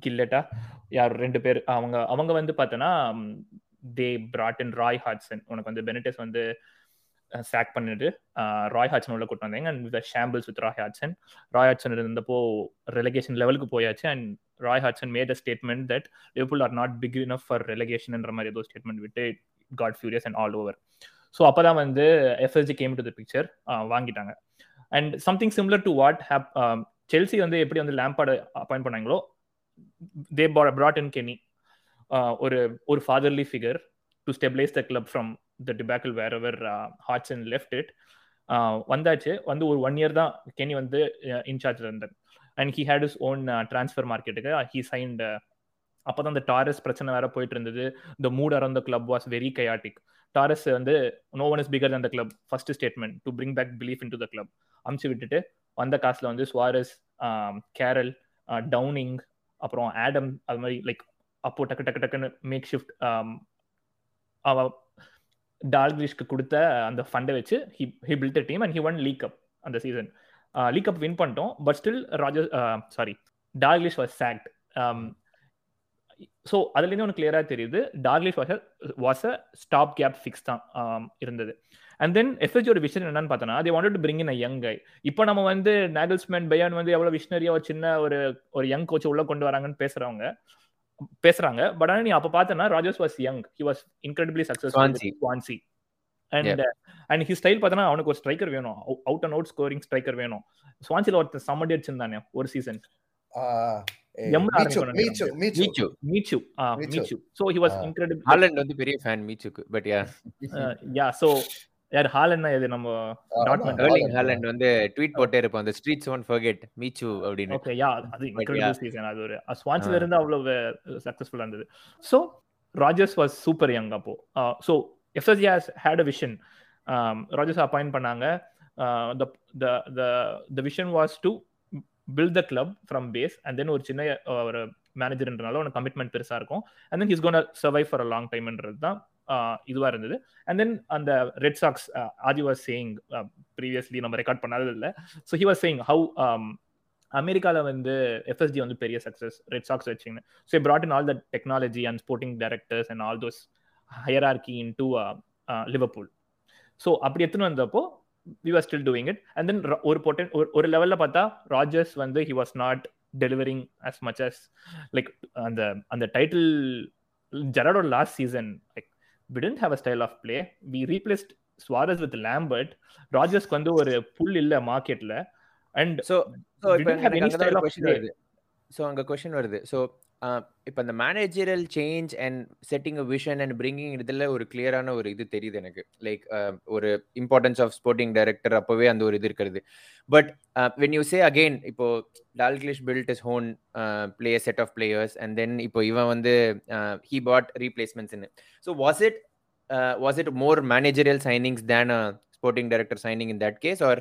கில்லட்டா யார் ரெண்டு பேர் அவங்க அவங்க வந்து பார்த்தோன்னா they brought in Roy Hodgson உனக்கு வந்து பெனிடஸ் வந்து சாக் பண்ணிட்டு ராய் ஹாட்சன் உள்ள கூட்டு வந்தாங்க. And with shambles with Roy Hodgson Roy Hodgson இருந்தப்போ ரெலகேஷன் லெவலுக்கு போயாச்சு. And Roy Hodgson made a statement that Liverpool are not big enough for ரெலகேஷன்ன்ற மாதிரி ஏதோ ஸ்டேட்மெண்ட் விட்டு got furious and all over so அப்போ தான் வந்து FSG came to the picture வாங்கிட்டாங்க. And something similar to what happen Chelsea வந்து எப்படி வந்து லேம்பார்டு அப்பாயிண்ட் பண்ணாங்களோ தே ப்ராட் இன் கெனி ஒரு ஒரு fatherly figure to stabilise the club from the debacle where ever hearts and left it வந்தாச்சு. வந்து ஒரு ஒன் இயர் தான் கெனி வந்து இன்சார்ஜ் இருந்தார். And he had his own transfer மார்க்கெட்டுக்கு ஹி சைன்ட் அப்போ தான் அந்த டாரஸ் பிரச்சனை வேற போயிட்டு இருந்தது. The mood around the club was very chaotic Torres வந்து no one is bigger than the club first statement to bring back belief in to the club அமுச்சு விட்டுட்டு வந்த காசில் வந்து சுவாரஸ் கேரல் டவுனிங் அப்புறம் ஆடம் அது மாதிரி லைக் அப்போ டக்கு டக்கு டக்குன்னு மேக் ஷிஃப்ட் அவ டால்கிரிஷ்க்கு கொடுத்த அந்த ஃபண்டை வச்சு he he build team and he won league cup அந்த சீசன் லீக் அப் வின் பண்ணிட்டோம் but still Rodger sorry Dalglish was sacked so அதுலேருந்து ஒன்று கிளியராக தெரியுது Dalglish was was a stop gap fix தான் இருந்தது. அண்ட் தென் எஃப்எஸ்ஜியோட விஷயம் என்னன்னு பார்த்தோன்னா they wanted to bring in a young guy இப்போ நம்ம வந்து நாகல்ஸ்மேன் பயான் வந்து எவ்வளோ விஷனரியா ஒரு சின்ன ஒரு ஒரு யங் கோச் உள்ள கொண்டு வராங்கன்னு பேசுறவங்க பேசுறாங்க. பட் ஆனால் நீ அப்போ பார்த்தனா Rodgers was young he was incredibly successful Swansea and and he style பார்த்தனா அவனுக்கு ஒரு ஸ்ட்ரைக்கர் வேணும். Out and out scoring striker வேணும் ஸ்வான்சில ஒருத்தர் சம்மடி அடிச்சிருந்தானே ஒரு சீசன் வந்து. பெரிய ஃபேன் மீச்சுக்கு பட் யா யா சோ யார் ஹாலண்ட்னா இது நம்ம டாட்மண்ட் எர்லிங் ஹாலண்ட் வந்து ட்வீட் போட்டே இருப்பான் அந்த ஸ்ட்ரீட்ஸ் ஒன் ஃபர்கெட் மீச்சு அப்படின்னு. ஓகே யா அது இன்கிரெடிபிள் சீசன் அது ஒரு. ஸ்வான்ஸ்ல இருந்து அவ்வளவு சக்சஸ்ஃபுல்லா இருந்தது. So Rodgers was super young அப்போ. So FSG has had a vision Rodgers appoint பண்ணாங்க. The vision was to build the club from base and then ஒரு சின்ன ஒரு மேனேஜர்ன்றனால உனக்கு கமிட்மெண்ட் பெருசா இருக்கும். And then he's gonna survive for a long டைம்ன்றது தான் இதுவாக இருந்தது. அண்ட் தென் அந்த Red Sox Aadhi was saying previously நம்ம ரெக்கார்ட் பண்ணாதது இல்லை. So he was saying how um, அமெரிக்காவில் வந்து எஃப்எஸ்டி வந்து பெரிய success Red Sox வச்சிங்கன்னு so brought in all the technology and sporting directors and all those hierarchy in to Liverpool so அப்படி எடுத்துன்னு வந்தப்போ we are still doing it and then ஒரு பொட்டன் ஒரு லெவலில் பார்த்தா ராஜர்ஸ் வந்து he was not delivering as much as like அந்த அந்த title ஜெராடோட last season like we tend have a style of play we replaced Suarez with Lambert ராஜர்ஸ்க்கு வந்து ஒரு புல் இல்ல மார்க்கெட்ல அண்ட் ஸோ ஸோ இப்போ ஒரு கொஷின் வருது. ஸோ அங்கே கொஷின் வருது. ஸோ இப்போ அந்த managerial change and setting a vision and bringing இதில் ஒரு கிளியரான ஒரு இது தெரியுது எனக்கு. லைக் ஒரு இம்பார்ட்டன்ஸ் ஆஃப் ஸ்போர்ட்டிங் டைரக்டர் அப்போவே அந்த ஒரு இது இருக்கிறது. But when you say again இப்போ Dalglish built his own play set of players and then இப்போ இவன் வந்து he bought ரீப்ளேஸ்மெண்ட்ஸ்னு so was it was it more managerial signings than a sporting director signing in that case or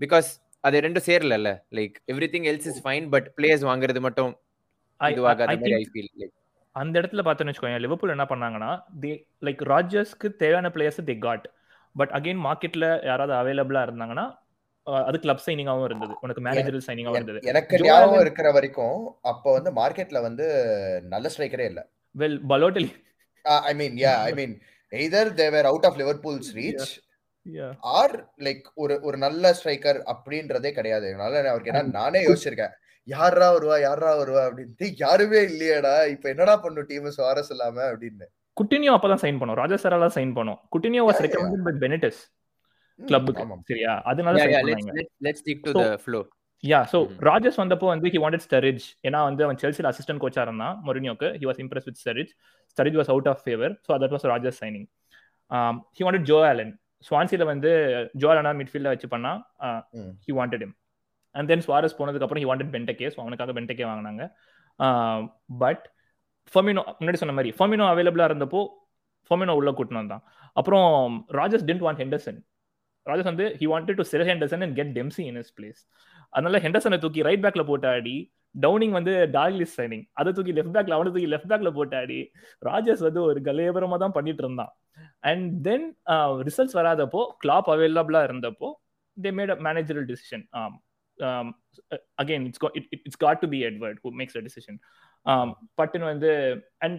because அது ரெண்டும் சேரல like everything else is fine but players வாங்குறது மட்டும் அந்த இடத்துல பார்த்தோன்னு வச்சுக்கோங்க லிவர்பூல் என்ன பண்ணாங்கன்னா தி லைக் ராஜர்ஸ்க்கு தேவையான players the got but again மார்க்கெட்ல யாராவது அவைலபிளா இருந்தாங்கன்னா அது கிளப் சைனிங்காவும் இருந்தது. உனக்கு மேனேஜரல் சைனிங்காவும் இருந்தது. எனக்கு ஞாபகம் இருக்கிற வரைக்கும் அப்போ வந்து மார்க்கெட்ல வந்து நல்ல ஸ்ட்ரைக்கரே இல்ல. Well Balotelli I mean yeah I mean either they're out of Liverpool's reach or like ஒரு ஒரு நல்ல ஸ்ட்ரைக்கர் அப்படின்றதே கிடையாது. அதனால அவருக்கு என்ன நானே யோசிச்சிருக்கேன். யாரா வருவா? யாரா வருவா? அப்படின்ட்டு யாருமே இல்லையாடா. இப்ப என்னடா பண்ணும் டீம் சுவாரஸ் இல்லாம அப்படின்னு. குட்டினியோ அப்பதான் சைன் பண்ணோம். ராஜா சராலா சைன் பண்ணோம். Coutinho was recommended by Benitez கிளப்புக்கு சரியா? அதனால let's stick to the flow yeah so ராஜஸ் வந்தப்போ வந்து ஹி வாண்டட் ஸ்டரிஜ் ஏன்னா வந்து அவன் செல்சில அசிஸ்டன்ட் கோச்சா இருந்தான் மொரினியோக்கு he was impress with Sturridge Sturridge was out of favour so that was ராஜஸ் signing he wanted Joe Allen ஸ்வான்சில வந்து ஜோ ஆலனா மிட்ஃபீல்ட்ல வச்சு பண்ணா he wanted him and then Suarez போனதுக்கப்புறம் ஹி வாண்டட் பென்டகே ஸோ அவனுக்காக பென்டகே வாங்கினாங்க. பட் ஃபர்மினோ முன்னாடி சொன்ன மாதிரி ஃபர்மினோ அவைலபிளாக இருந்தப்போ ஃபமினோ உள்ள கூட்டினு வந்தான். அப்புறம் ராஜஸ் டென்ட் வாண்ட் ஹெண்டர்சன் ராஜஸ் வந்து he wanted to sell Henderson and get Dempsey in his place அதனால ஹெண்டர்சனை தூக்கி ரைட் பேக்ல போட்டு ஆடி டவுனிங் வந்து டார்லிஸ் சைனிங் அதை தூக்கி லெஃப்ட் பேக்ல அவனை தூக்கி லெஃப்ட் பேக்ல போட்டு ஆடி ராஜஸ் வந்து ஒரு கலேபரமா தான் பண்ணிட்டு இருந்தான். அண்ட் தென் ரிசல்ட்ஸ் வராதப்போ கிளாப் அவைலபிளா இருந்தப்போ they made a managerial decision um, again it's got it, it's got to be Edward who makes the decision. Um, Puttin வந்து and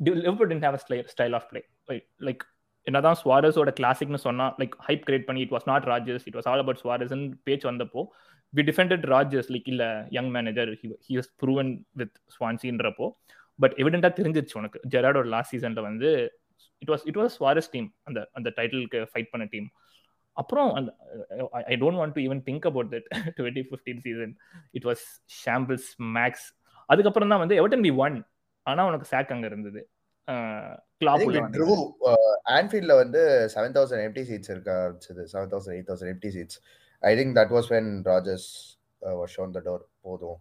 Liverpool didn't have a style of play. Like, like என்னதான் சுவாரஸோட கிளாசிக்னு சொன்னா லைக் ஹைப் கிரியேட் பண்ணி it was not Rodgers it was all about Suarez பேச்சு வந்தப்போ வி டிஃபெண்டட் ராஜர்ஸ் லைக் இல்ல young manager he was proven with ஸ்வான்சின்றப்போ but எவிடென்டா தெரிஞ்சிருச்சு உனக்கு ஜெராடோட லாஸ்ட் சீசன்ல வந்து it was it was Suarez team அந்த அந்த டைட்டிலுக்கு ஃபைட் பண்ண டீம் அப்புறம் அந்த I don't want to even think about that twenty fifteen season it was shambles makes அதுக்கப்புறம் தான் வந்து எவர்டன் பி ஒன் ஆனா உனக்கு சேக் அங்க இருந்தது. ஆன்ஃபீல்ட்ல வந்து செவன் தௌசண்ட் எம்டி சீட்ஸ் இருக்க ஆரம்பிச்சது seven thousand eight thousand empty seats I think that was when ராஜஸ் was shown the door போதும்.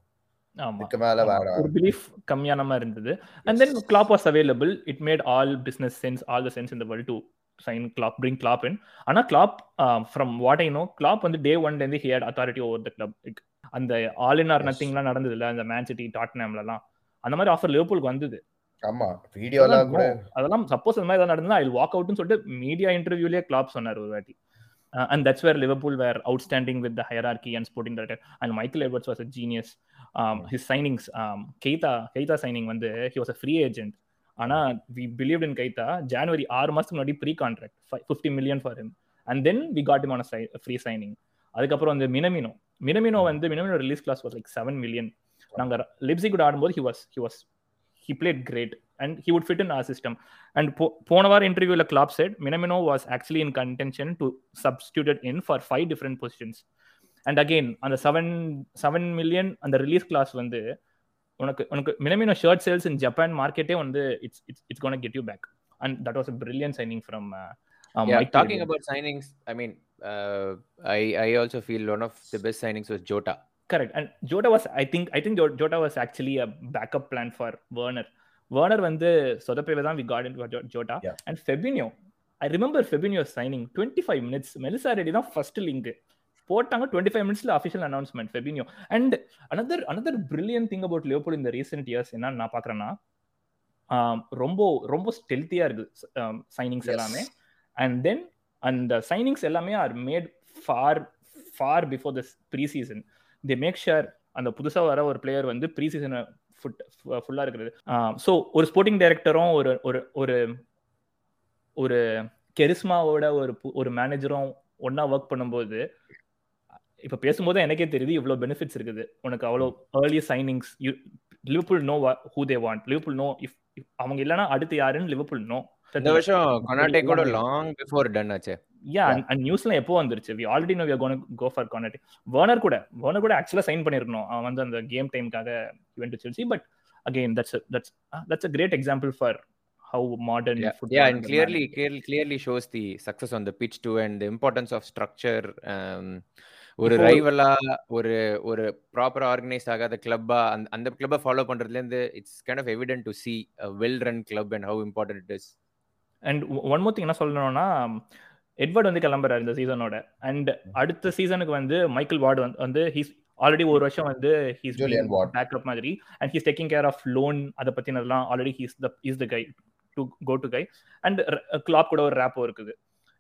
ஒரு பிலீஃப் கம்மியான மாதிரி இருந்தது. And then Klopp was available it made all business sense all the sense இந்த world to sign Klopp bring Klopp in ஆனா Klopp from what I know Klopp வந்து டே ஒன்ல இருந்து had authority over the club அந்த ஆல் இன் ஆர் நத்திங்லாம் நடந்தது இல்ல அந்த மேன் சிட்டி டாட்னாம்லலாம் அந்த மாதிரி ஆஃபர் லிவர்பூலுக்கு வந்தது. ஆமா வீடியோலாம் கூட. அதெல்லாம் சப்போஸ் அந்த மாதிரி ஏதாவது நடந்தா ஐ வாக் அவுட்னு சொல்லிட்டு மீடியா இன்டர்வியூலயே கிளாப் சொன்னார் ஒரு வாட்டி. And that's where Liverpool were outstanding with the hierarchy and sporting director and Michael Edwards was a genius his signings Keita Keita signing வந்து he was a free agent ஆனா we believe in Keita January ஆறு மாசத்துக்கு முன்னாடி pre contract fifty million for him and then we got him on free signing அதுக்கப்புறம் வந்து மினமினோ மினமினோ வந்து Minamino release clause was like seven million நாங்கள் லிப்ஸி கூட ஆடும்போது he was he was he played great and he would fit in our system and போ போன வாரம் இன்டர்வியூவில் Klopp said Minamino was actually in contention to substituted in for five different positions and again அந்த செவன் செவன் மில்லியன் அந்த ரிலீஸ் கிளாஸ் வந்து உனக்கு உனக்கு Minamino shirt sales in Japan மார்க்கெட்டே வந்து it's it's it's gonna get you back and that was a brilliant signing from talking about signings I mean I I also feel one of the best signings was Jota correct and Jota was I think I think Jota was actually a backup plan for Werner Werner வந்து சொதப்பேவே தான் we got in Jota and Fabinho I remember Fabinho signing twenty five minutes Melissa ready தான் ஃபர்ஸ்ட் லிங்க் போட்டாங்க டுவெண்ட்டி ஃபைவ் மினிட்ஸ்ல official announcement Fabinho and another another brilliant thing about Liverpool இந்த ரீசென்ட் இயர்ஸ் என்ன நான் பாக்குறேன்னா ரொம்ப ரொம்ப ஸ்டெல்த்தியா இருக்கு சைனிங்ஸ் எல்லாமே. அண்ட் தென் அந்த சைனிங்ஸ் எல்லாமே are made for for before this pre season the make sure அந்த புதுசா வர ஒரு பிளேயர் வந்து ப்ரீ சீசனை ஃபுட் ஃபுல்லா இருக்கிறது. ஸோ ஒரு ஸ்போர்ட்டிங் டைரக்டரும் ஒரு ஒரு ஒரு ஒரு கெரிஸ்மாவோட ஒரு ஒரு மேனேஜரும் ஒன்னா ஒர்க் பண்ணும்போது இப்ப பேசும்போது எனக்கே தெரியுது இவ்வளவு பெனிஃபிட்ஸ் இருக்குது. உனக்கு அவ்வளோ early signings Liverpool know who they want Liverpool know if அவங்க இல்லனா அடுத்து யாருன்னு லிவர்பூல் நோ இந்த வருஷம் கொனாட்டே கூட லாங் பிஃபோர் டன் ஆச்சு. யா அண்ட் நியூஸ்ல எப்போ வந்துருச்சு? We already know we are gonna go for Konate Werner கூட வர்னர் கூட ஆக்சுவலா சைன் பண்ணிருக்கணும். அவன் வந்து அந்த கேம் டைம்க்காக event Chelsea but a that's uh, that's a great example for how modern yeah, football yeah and clearly clearly shows the success on the pitch too and the importance of structure um, ஒரு ரைவலா ஒரு ஒரு ப்ராப்பர் ஆர்கனைஸ் ஆகாத கிளப்பா அந்த அந்த கிளப்பை ஃபாலோ பண்றதுல இருந்து it's kind of evident to see well run club and how important it is and one more thing என்ன சொல்லணும்னா எட்வர்ட் வந்து கிளம்புறாரு இந்த சீசனோட அண்ட் அடுத்த சீசனுக்கு வந்து மைக்கேல் வார்டு வந்து வந்து ஹீஸ் ஆல்ரெடி ஒரு வருஷம் வந்து ஹீஸ். பேக்கப் மாதிரி. And he's taking care of loan அதை பத்தினதெல்லாம் already he's the is the guy to go to guy and Klopp கூட ஒரு ரேப்போ இருக்குது.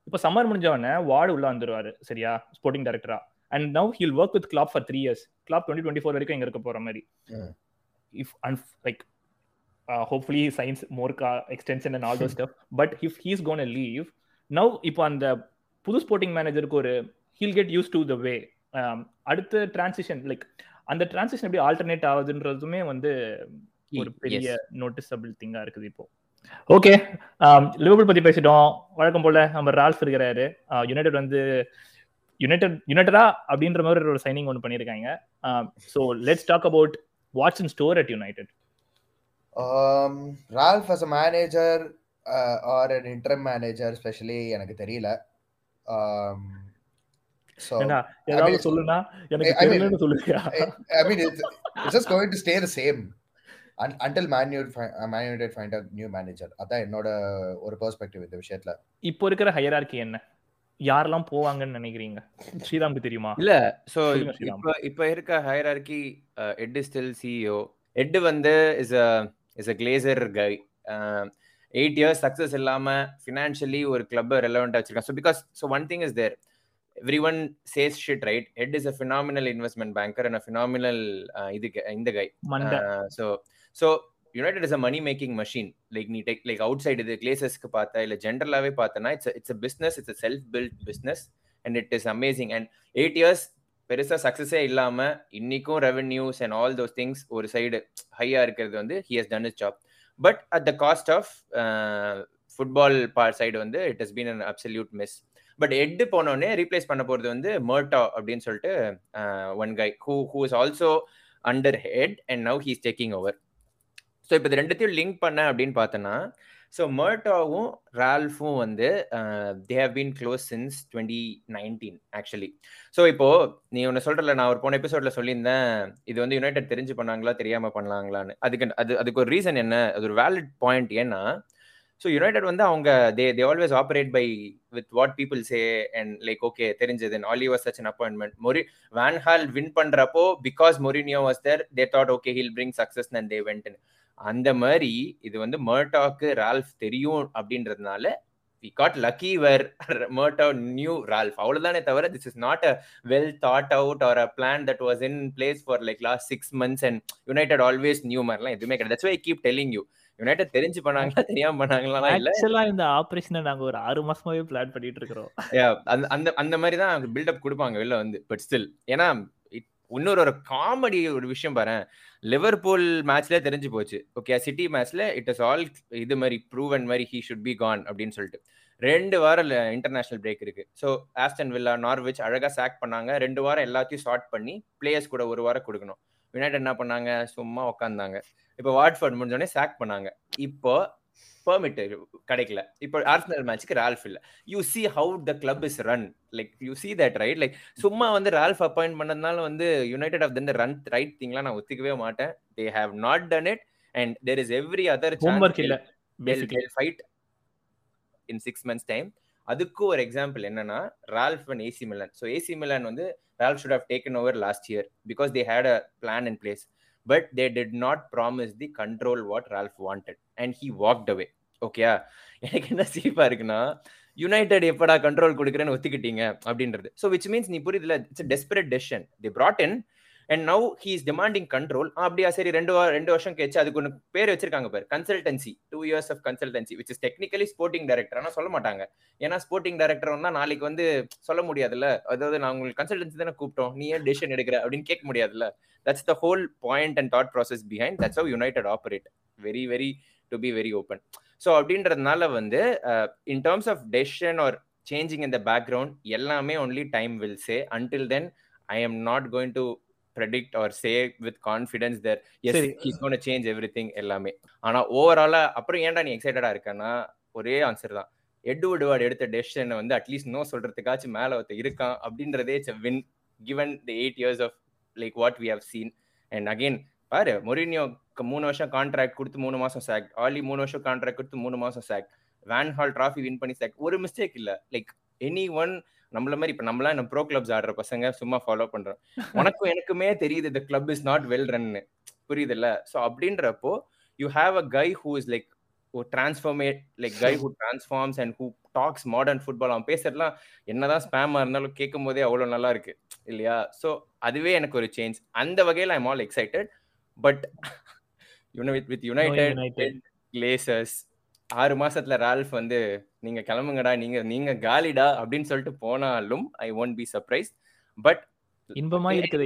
இப்போ சம்மர் முடிஞ்ச உடனே வார்டு உள்ள வந்துருவாரு சரியா? ஸ்போர்ட்டிங் டைரக்டரா and now he'll work with Klopp for three years Klopp twenty twenty four வரைக்கும் இங்க இருக்க போற மாதிரி. If and like hopefully signs more extension and all those stuff but if he's gonna leave now இப்போ அந்த புது ஸ்போர்ட்டிங் மேனேஜருக்கு ஒரு he'll get used to the way அடுத்த டிரான்சிஷன் லைக் அந்த டிரான்சிஷன் எப்படி ஆல்டர்னேட் ஆகுதுன்றதுமே வந்து ஒரு பெரிய நோட்டிசபிள் திங்கா இருக்குது இப்போ. ஓகே லிவர்பூல் பத்தி பேசிட்டோம். வழக்கம் போல நம்ம ரால்ஃப் இருக்கிறாரு. யுனைடெட் வந்து யுனைடெட் யுனைடடா அப்படின்ற மாதிரி ஒரு சைனிங் ஒன்று பண்ணியிருக்காங்க so let's talk about what's in store at United Um, Ralph as a manager uh, or an interim manager, especially எனக்கு தெரியல. Um, சொல்லுனா எனக்கு the same un, until Man United, fi- uh, Man United find a new manager. அதான் என்னோட ஒரு பெர்ஸ்பெக்டிவ் இந்த விஷயத்துல. இப்போ இருக்கிற ஹையரார்கி என்ன யாரெல்லாம் போவாங்கன்னு நினைக்கிறீங்க? ஸ்ரீராமுக்கு தெரியுமா? இல்ல சோ. இப்ப இப்ப இருக்க hierarchy Ed still CEO Ed வந்து is a is a Glazer guy eight years success இல்லாம ஃபினான்ஷியலி ஒரு கிளப் ரெலவெண்டா வச்சிருக்கான். So because so one thing is there everyone says shit right Ed is a phenomenal investment banker and phenomenal இது இந்த guy so so United is a money making machine like நீ டெக் லைக் அவுட் சைடு இது கிளேசஸ்க்கு பார்த்தா இல்லை ஜென்ரலாகவே பார்த்தனா it's it's a business it's a self built business and it is amazing and eight years பெருசாக சக்ஸஸே இல்லாமல் இன்னைக்கும் revenues and all those things ஒரு சைடு ஹையாக இருக்கிறது வந்து he has done his job but at the cost of football பா சைடு வந்து it has been an absolute mess but Ed போனோடனே ரீப்ளேஸ் பண்ண போகிறது வந்து மர்டா அப்படின்னு சொல்லிட்டு one guy who who is also under Ed and now he's taking over so இப்போ இது ரெண்டுத்தையும் லிங்க் பண்ண அப்படின்னு பார்த்தோன்னா ஸோ மர்டாவும் ரால்ஃபும் வந்து they have been close since twenty nineteen actually so இப்போ நீ ஒன்று சொல்றல நான் ஒரு போன எபிசோட்ல சொல்லியிருந்தேன் இது வந்து யுனைடெட் தெரிஞ்சு பண்ணாங்களா தெரியாம பண்ணலாங்களான்னு. அதுக்கு அது அதுக்கு ஒரு ரீசன் என்ன அது ஒரு வேலிட் பாயிண்ட் ஏன்னா ஸோ யுனைடெட் வந்து அவங்க they they always operate by with what people say and like okay தெரிஞ்சது. All you was such an appointment மொரி van Gaal win பண்றப்போ because Mourinho was there they thought okay he'll bring success and they வென்ட்னு அந்த மாதிரி இது வந்து மர்டாக்கு ரால்ஃப் தெரியும் அப்படின்றதுனால we got lucky where Murtough knew Ralph அவ்வளவுதானே தவிர this is not a well thought out or a plan that was in place for like last six months and United always knew மாதிரிலாம் எதுவுமே கிடையாது. Why keep telling you United தெரிஞ்சு பண்ணாங்களா தெரியாம பண்ணாங்களா இல்ல. ஆக்சுவலா இந்த ஆபரேஷனை நாங்க ஒரு ஆறு மாசமாவே பிளான் பண்ணிட்டு இருக்கிறோம். அந்த அந்த மாதிரி தான் பில்டப் கொடுப்பாங்க வெளில வந்து. பட் ஸ்டில் ஏன்னா இன்னொரு ஒரு காமெடி ஒரு விஷயம் பாரு லிவர்பூல் மேட்ச்ல தெரிஞ்சு போச்சு. ஓகே சிட்டி மேட்ச்ல இட் இஸ் ஆல் இது மாதிரி ப்ரூவ் அண்ட் மாதிரி ஹீ ஷுட் பி கான் அப்படின்னு சொல்லிட்டு. ரெண்டு வாரம் இன்டர்நேஷனல் பிரேக் இருக்கு. ஸோ ஆஸ்டன் வில்லா நார்விச் அழகா சாக் பண்ணாங்க. ரெண்டு வாரம் எல்லாத்தையும் ஷார்ட் பண்ணி பிளேயர்ஸ் கூட ஒரு வாரம் கொடுக்கணும். யுனைடெட் என்ன பண்ணாங்க? சும்மா உட்காந்தாங்க இப்போ வாட்ஃபர்ட் முடிஞ்சோடனே சாக் பண்ணாங்க. இப்போ பெர்மிட் கிடைக்கல. இப்போ ஆர்சனல் மேட்ச்க்கு ரால்ஃப் இல்ல. You see how the club is run like you see that right like சும்மா வந்து ரால்ஃப் அப்பாயிண்ட் பண்ணதுனால வந்து United of than run right திங்லாம் நான் ஒத்துக்கவே மாட்டேன். They have not done it and there is every other homework இல்ல fight in six months time அதுக்கு ஒரு எக்ஸாம்பிள் என்னன்னா Ralph and AC Milan so AC Milan வந்து Ralph should have taken over last year because they had a plan in place but they did not promise the control what Ralph wanted and he walked away ஓகேயா எனக்கு என்ன சீப்பா இருக்குன்னா யுனைடெட் எப்படா கண்ட்ரோல் கொடுக்குறேன்னு ஒத்துக்கிட்டீங்க அப்படின்றது. ஸோ விச் மீன்ஸ் நீ புரியுதுல it's desperate decision the brought in and now he is demanding control அப்படியா சரி ரெண்டு ரெண்டு வருஷம் கழிச்சு அதுக்கு ஒன்று பேர் வச்சிருக்காங்க பேர் consultancy two years of consultancy which is technically sporting director ஆனால் சொல்ல மாட்டாங்க. ஏன்னா ஸ்போர்ட்டிங் டைரக்டர் வந்தால் நாளைக்கு வந்து சொல்ல முடியாதுல்ல. அதாவது நான் உங்களுக்கு கன்சல்டன்சி தானே கூப்பிட்டோம். நீ ஏன் டெசிஷன் எடுக்கிற அப்படின்னு கேட்க முடியாதுல்ல. That's the whole point and that process behind that's how United operate very very to be very open so அப்படின்றதுனால வந்து in terms of decision are changing in the background எல்லாமே only time will say until then I am not going to predict or say with confidence there's. He's gone change everything எல்லாமே. ஆனா ஓவராலா அப்புறம் ஏன்டா நீ எக்ஸைட்டடா இருக்கன்னா ஒரே ஆன்சர் தான். எட்வர்ட் வார்டு எடுத்த டெசிஷனை வந்து அட்லீஸ்ட் நோ சொல்றதுக்காச்சும் மேல ஒருத்தர் இருக்கான் அப்படின்றதே win given the eight years of like what we have seen and again பாரு மொரினியோ மூணு வருஷம் கான்ட்ராக்ட் கொடுத்து மூணு மாசம் சாக் ஆலி மூணு வருஷம் கான்ட்ராக்ட் கொடுத்து மூணு மாசம் sack van Gaal trophy win பண்ணி சாக் ஒரு மிஸ்டேக் இல்ல. லைக் எனி ஒன் நம்மள மாதிரி இப்ப நம்மளாம் இந்த ப்ரோ கிளப்ஸ் ஆடுற பசங்க சும்மா ஃபாலோ பண்றோம். உனக்கும் எனக்குமே தெரியுது இந்த கிளப் இஸ் நாட் வெல் ரன்னு புரியுதுல்ல? ஸோ அப்படின்றப்போ you have a guy who is like who transformate like guy who transforms and who talks modern football. அவன் பேசுறதுலாம் என்னதான் ஸ்பேமா இருந்தாலும் கேட்கும் போதே அவ்வளவு நல்லா இருக்கு. இல்லையா? ஸோ அதுவே எனக்கு ஒரு சேஞ்ச் அந்த வகையில் I'm all excited but with with United United. Glazers ஆறு மாசத்துல ரால்ஃப் வந்து நீங்க கிளம்புங்கடா நீங்க நீங்க காலிடா அப்படின்னு சொல்லிட்டு போனாலும் I won't be surprised but இன்பமா இருக்குது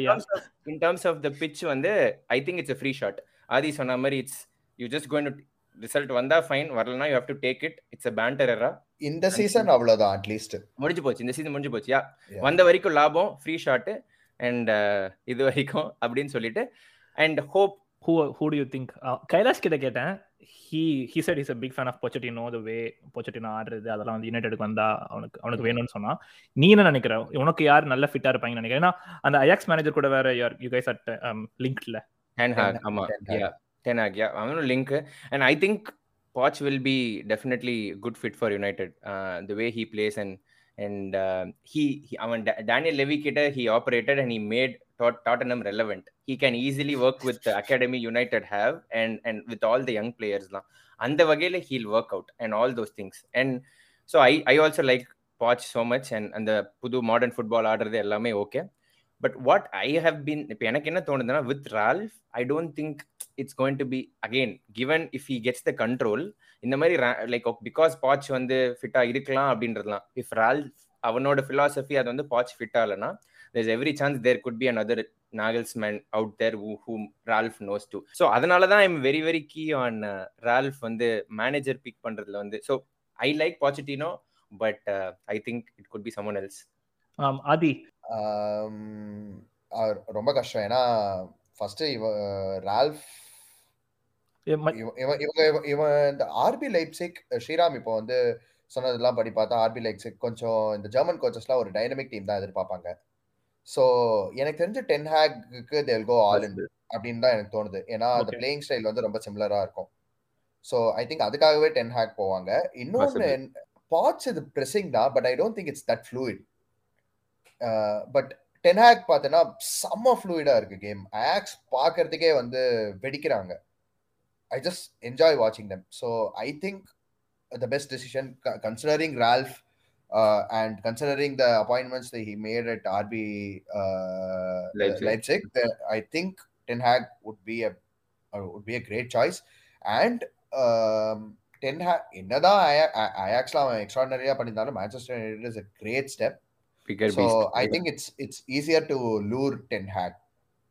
in terms of the pitch வந்து I think it's free shot Aadhi சொன்ன மாதிரி it's you just going result வந்தா ஃபைன் வரலனா you have to take it it's a banter era இந்த சீசன் அவ்வளவுதான் அட்லீஸ்ட் முடிஞ்சு போச்சு இந்த சீசன் முடிஞ்சு போச்சு யா? Yeah. வந்த வரைக்கும் லாபம் ஃப்ரீ ஷாட் அண்ட் இது வரைக்கும் அப்படின்னு சொல்லிட்டு and hope who who do you think uh, Kailash கிட்ட கேட்டேன். He he said he's a big fan of Pochettino the way Pochettino ஆடுறது அதெல்லாம் வந்து யுனைடெடுக்கு வந்தா அவனுக்கு அவனுக்கு வேணும்னு சொன்னா. நீ என்ன நினைக்கிற? உனக்கு யார் நல்ல ஃபிட்டா இருப்பாங்கன்னு நினைக்கிறேன் ஏன்னா அந்த அயாக்ஸ் மேனேஜர் கூட வேற யார் யூ கைஸ் அட் லிங்க்ல ஆமா. Hag. யா யா அவனும் link and I think Poch will be definitely good fit for United the way he plays and and he அவன் டேனியல் லெவி கிட்ட he operated Tottenham relevant he can easily work with academy United have and and with all the young பிளேயர்ஸ்லாம் அந்த வகையில் he'll work out and all those things and so I I also like watch so much and அந்த புது மாடர்ன் ஃபுட்பால் ஆடுறது எல்லாமே okay but what I have been இப்போ எனக்கு என்ன தோணுதுன்னா with Ralph I don't think it's going to be again given if he gets the control இந்த மாதிரி லைக் பிகாஸ் பாச் வந்து ஃபிட்டாக இருக்கலாம் அப்படின்றதுலாம். இஃப் ரால்ஃப் அவனோட ஃபிலாசபி அது வந்து பாச் ஃபிட் ஆகலைன்னா there's every chance there could be another Nagelsmann out there who, whom Ralph knows too. So அதனால தான் I'm very very key on uh, Ralph வந்து மேனேஜர் பிக் பண்றதுல வந்து. So I like Pochettino but I think it could be someone else um Aadhi. ரொம்ப கஷ்டம். ஏன்னா ஃபர்ஸ்ட் இவ ரால்ஃப் இவங்க இவ- இவன் இந்த ஆர்பி லைப்சிக் ஸ்ரீராம் இப்போ வந்து சொன்னதெல்லாம் படி பார்த்தா ஆர்பி லைப்சிக் கொஞ்சம் இந்த ஜெர்மன் கோச்சஸ்லாம் ஒரு டைனமிக் டீம் தான் எதிர்பார்ப்பாங்க. ஸோ எனக்கு தெரிஞ்ச Ten Hag they'll go all in அப்படின்னு தான் எனக்கு தோணுது. ஏன்னா அந்த. பிளேயிங் ஸ்டைல் வந்து ரொம்ப சிமிலரா இருக்கும். ஸோ ஐ திங்க் அதுக்காகவே டென் ஹேக் போவாங்க. இன்னொன்று பாட்ஸ் இது ப்ரெஸிங் தான் but I don't think it's that fluid but Ten Hag பார்த்தோன்னா செம்ம ஃப்ளூயிடா இருக்கு கேம் ஆக்ஸ் பார்க்கறதுக்கே வந்து வெடிக்கிறாங்க. ஐ ஜஸ்ட் என்ஜாய் வாட்சிங் them. So I think the best decision considering Ralph and considering the appointments he made at RB uh, Leipzig. Leipzig, the, I think Ten Hag would be a uh, would be a great choice. And um, Ten Hag, என்னதான் அயாக்ஸ்லாம் அவன் எக்ஸ்ட்ராடனரியா பண்ணியிருந்தாலும் Manchester United is a great step. பிகர் So I think it's it's easier to lure Ten Hag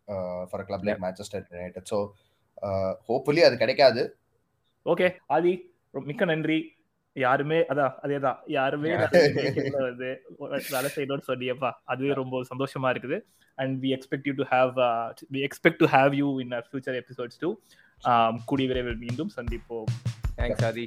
uh, for a club like Manchester United. So uh, hopefully அது கிடைக்காது. ஓகே ஆதி ரொம்ப மிக்க நன்றி யாருமே அதான் அதேதான் யாருமே வந்து வேலை செய்யணும்னு சொன்னியப்பா அதுவே ரொம்ப சந்தோஷமா இருக்குது. And we expect you to have we expect to have you in future episodes too கூடிய விரைவில் மீண்டும் சந்திப்போம். தேங்க்ஸ் ஆதி.